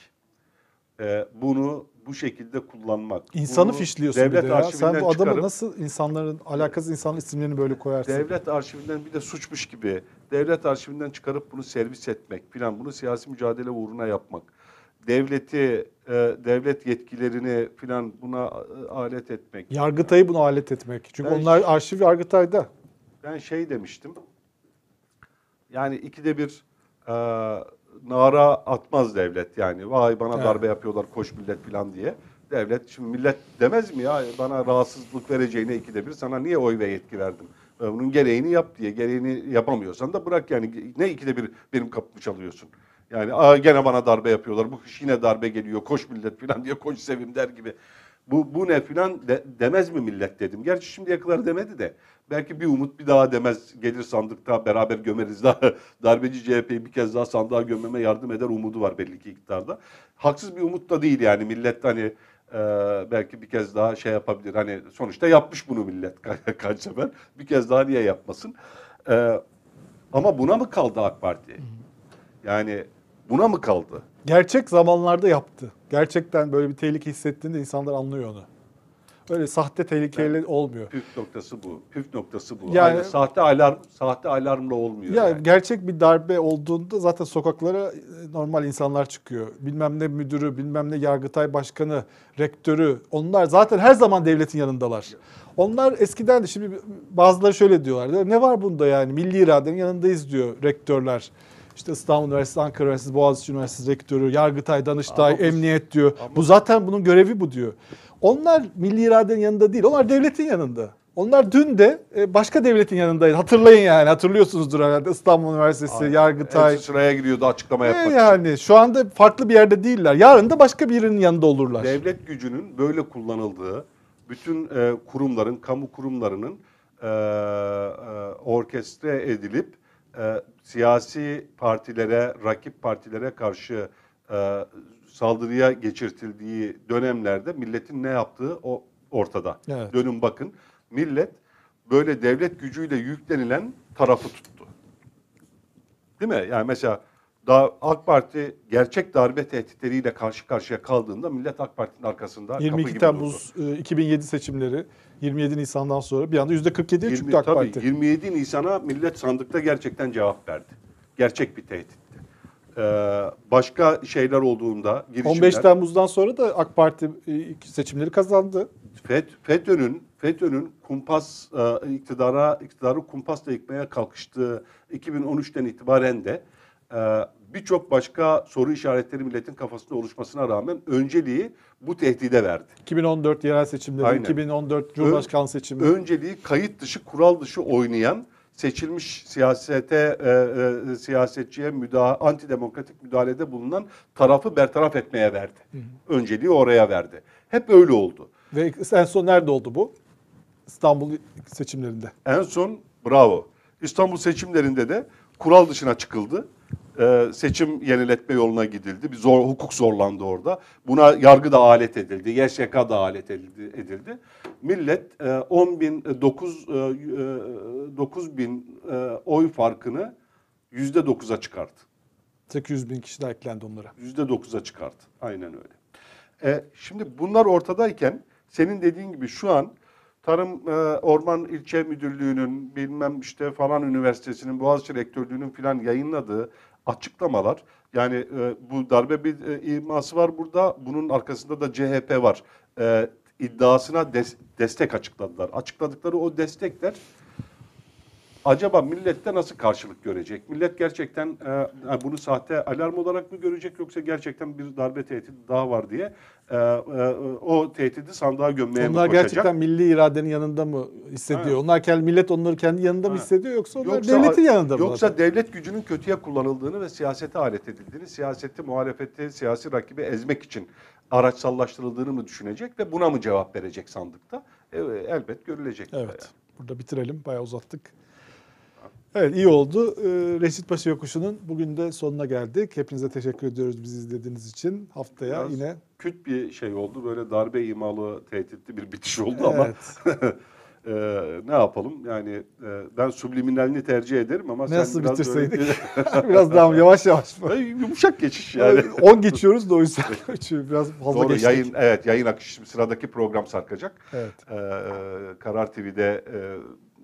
e, bunu bu şekilde kullanmak.
İnsanı
bunu
fişliyorsun
devlet
bir de ya. Sen bu adamı
çıkarıp-
nasıl insanların, alakasız insan isimlerini böyle koyarsın?
Devlet arşivinden bir de suçmuş gibi devlet arşivinden çıkarıp bunu servis etmek filan bunu siyasi mücadele uğruna yapmak. Devleti, e, devlet yetkilerini filan buna e, alet etmek.
Yargıtay'ı buna alet etmek. Çünkü
Ben-
onlar arşiv Yargıtay'da.
Ben şey demiştim. Yani ikide bir e, nara atmaz devlet yani. Vay bana
Evet.
darbe yapıyorlar koş millet filan diye. Devlet şimdi millet demez mi ya bana rahatsızlık vereceğine ikide bir sana niye oy ve yetki verdim? Bunun gereğini yap diye. Gereğini yapamıyorsan da bırak yani. Ne ikide bir benim kapımı çalıyorsun? Yani Aa, gene bana darbe yapıyorlar. Bu kış yine darbe geliyor. Koş millet filan diye koş sevim der gibi. Bu, bu ne filan de- demez mi millet dedim. Gerçi şimdiye kadar demedi de. Belki bir umut bir daha demez. Gelir sandıkta beraber gömeriz daha. Darbeci CHP'yi bir kez daha sandığa gömmeme yardım eder umudu var belli ki iktidarda. Haksız bir umut da değil yani. Millet hani e, belki bir kez daha şey yapabilir. Hani sonuçta yapmış bunu millet ka- kaç sefer. Bir kez daha niye yapmasın? E, ama buna mı kaldı AK Parti? Yani buna mı kaldı?
Gerçek zamanlarda yaptı. Gerçekten böyle bir tehlike hissettiğinde insanlar anlıyor onu. Öyle sahte tehlikeyle olmuyor.
Püf noktası bu. Püf noktası bu.
Yani-
Yani, sahte alarm, sahte alarmla olmuyor.
Ya
yani.
gerçek bir darbe olduğunda zaten sokaklara e, normal insanlar çıkıyor. Bilmem ne müdürü, bilmem ne yargıtay başkanı, rektörü. Onlar zaten her zaman devletin yanındalar. Onlar eskiden de şimdi bazıları şöyle diyorlar. Ne var bunda yani? Milli iradenin yanındayız diyor rektörler. İşte İstanbul Üniversitesi, Ankara Üniversitesi, Boğaziçi Üniversitesi rektörü, Yargıtay, Danıştay,
Ama
emniyet diyor.
ama-
Bu zaten bunun görevi bu diyor. Onlar milli iradenin yanında değil. Onlar devletin yanında. Onlar dün de e, başka devletin yanındaydı. Hatırlayın yani. Hatırlıyorsunuzdur herhalde. İstanbul Üniversitesi,
Aynen.
Yargıtay.
Hepsi sıraya giriyordu açıklama
E,
yapmak için.
yani şu anda farklı bir yerde değiller. Yarın da başka birinin yanında olurlar.
Devlet gücünün böyle kullanıldığı, bütün e, kurumların, kamu kurumlarının e, e, orkestre edilip e, siyasi partilere, rakip partilere karşı e, saldırıya geçirtildiği dönemlerde milletin ne yaptığı o ortada.
Evet.
Dönün bakın, millet böyle devlet gücüyle yüklenilen tarafı tuttu. Değil mi? Yani mesela da AK Parti gerçek darbe tehditleriyle karşı karşıya kaldığında millet AK Parti'nin arkasında kapı
22
gibi
Temmuz
durdu.
e, 2007 seçimleri 27 Nisan'dan sonra bir anda %47'ye
20,
çıktı AK
tabii,
Parti.
27 Nisan'a millet sandıkta gerçekten cevap verdi. Gerçek bir tehditti. Ee, başka şeyler olduğunda girişimler,
15 Temmuz'dan sonra da AK Parti e, seçimleri kazandı.
FET, FETÖ'nün FETÖ'nün kumpas e, iktidara iktidarı kumpasla yıkmaya kalkıştığı 2013'ten itibaren de e, birçok başka soru işaretleri milletin kafasında oluşmasına rağmen önceliği bu tehdide verdi.
2014 yerel seçimleri,
Aynen.
2014 Cumhurbaşkanlığı seçimi.
Önceliği kayıt dışı, kural dışı oynayan seçilmiş siyasete, e, e, siyasetçiye müdahale, antidemokratik müdahalede bulunan tarafı bertaraf etmeye verdi. Önceliği oraya verdi. Hep öyle oldu.
Ve en son nerede oldu bu? İstanbul seçimlerinde.
En son bravo. İstanbul seçimlerinde de kural dışına çıkıldı. Ee, seçim yeniletme yoluna gidildi. Bir zor, hukuk zorlandı orada. Buna yargı da alet edildi. YSK da alet edildi. edildi. Millet e, 10 bin, e, 9, e, e, 9 bin e, oy farkını yüzde 9'a çıkarttı.
800 bin kişi de eklendi onlara.
Yüzde dokuza çıkarttı. Aynen öyle. E, şimdi bunlar ortadayken senin dediğin gibi şu an Tarım e, Orman İlçe Müdürlüğü'nün bilmem işte falan üniversitesinin Boğaziçi Rektörlüğü'nün filan yayınladığı açıklamalar yani e, bu darbe bir e, iması var burada bunun arkasında da CHP var. E, iddiasına des- destek açıkladılar. Açıkladıkları o destekler acaba millette nasıl karşılık görecek? Millet gerçekten e, yani bunu sahte alarm olarak mı görecek yoksa gerçekten bir darbe tehdidi daha var diye e, e, o tehdidi sandığa gömmeye mi
Onlar
koşacak?
gerçekten milli iradenin yanında mı hissediyor?
Ha.
Onlar kendi millet onları kendi yanında mı hissediyor yoksa onlar
Yoksa-
devletin yanında mı?
Yoksa devlet gücünün kötüye kullanıldığını ve siyasete alet edildiğini, siyaseti, muhalefeti, siyasi rakibi ezmek için araçsallaştırıldığını mı düşünecek ve buna mı cevap verecek sandıkta? E, elbet görülecek.
Evet. Burada bitirelim. Bayağı uzattık. Evet iyi oldu. Ee, Reşit Paşa Yokuşu'nun bugün de sonuna geldik. Hepinize teşekkür ediyoruz bizi izlediğiniz için. Haftaya
Biraz
yine
Küt bir şey oldu. Böyle darbe imalı, tehditli bir bitiş oldu ama
evet.
e, ne yapalım? Yani e, ben subliminalini tercih ederim ama
nasıl
sen biraz
bitirseydik?
böyle-
Biraz daha yavaş yavaş mı?
Yumuşak geçiş yani.
10 geçiyoruz da o yüzden biraz fazla
Doğru
geçtik.
yayın evet yayın akışı sıradaki program sarkacak.
Evet.
Ee, Karar TV'de e,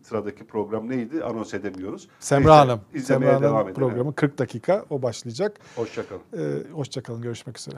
sıradaki program neydi anons edemiyoruz.
Semra
Neyse,
Hanım.
izlemeye
Semra
devam
Hanım programı 40 dakika o başlayacak.
Hoşçakalın.
Ee, hoşçakalın görüşmek üzere.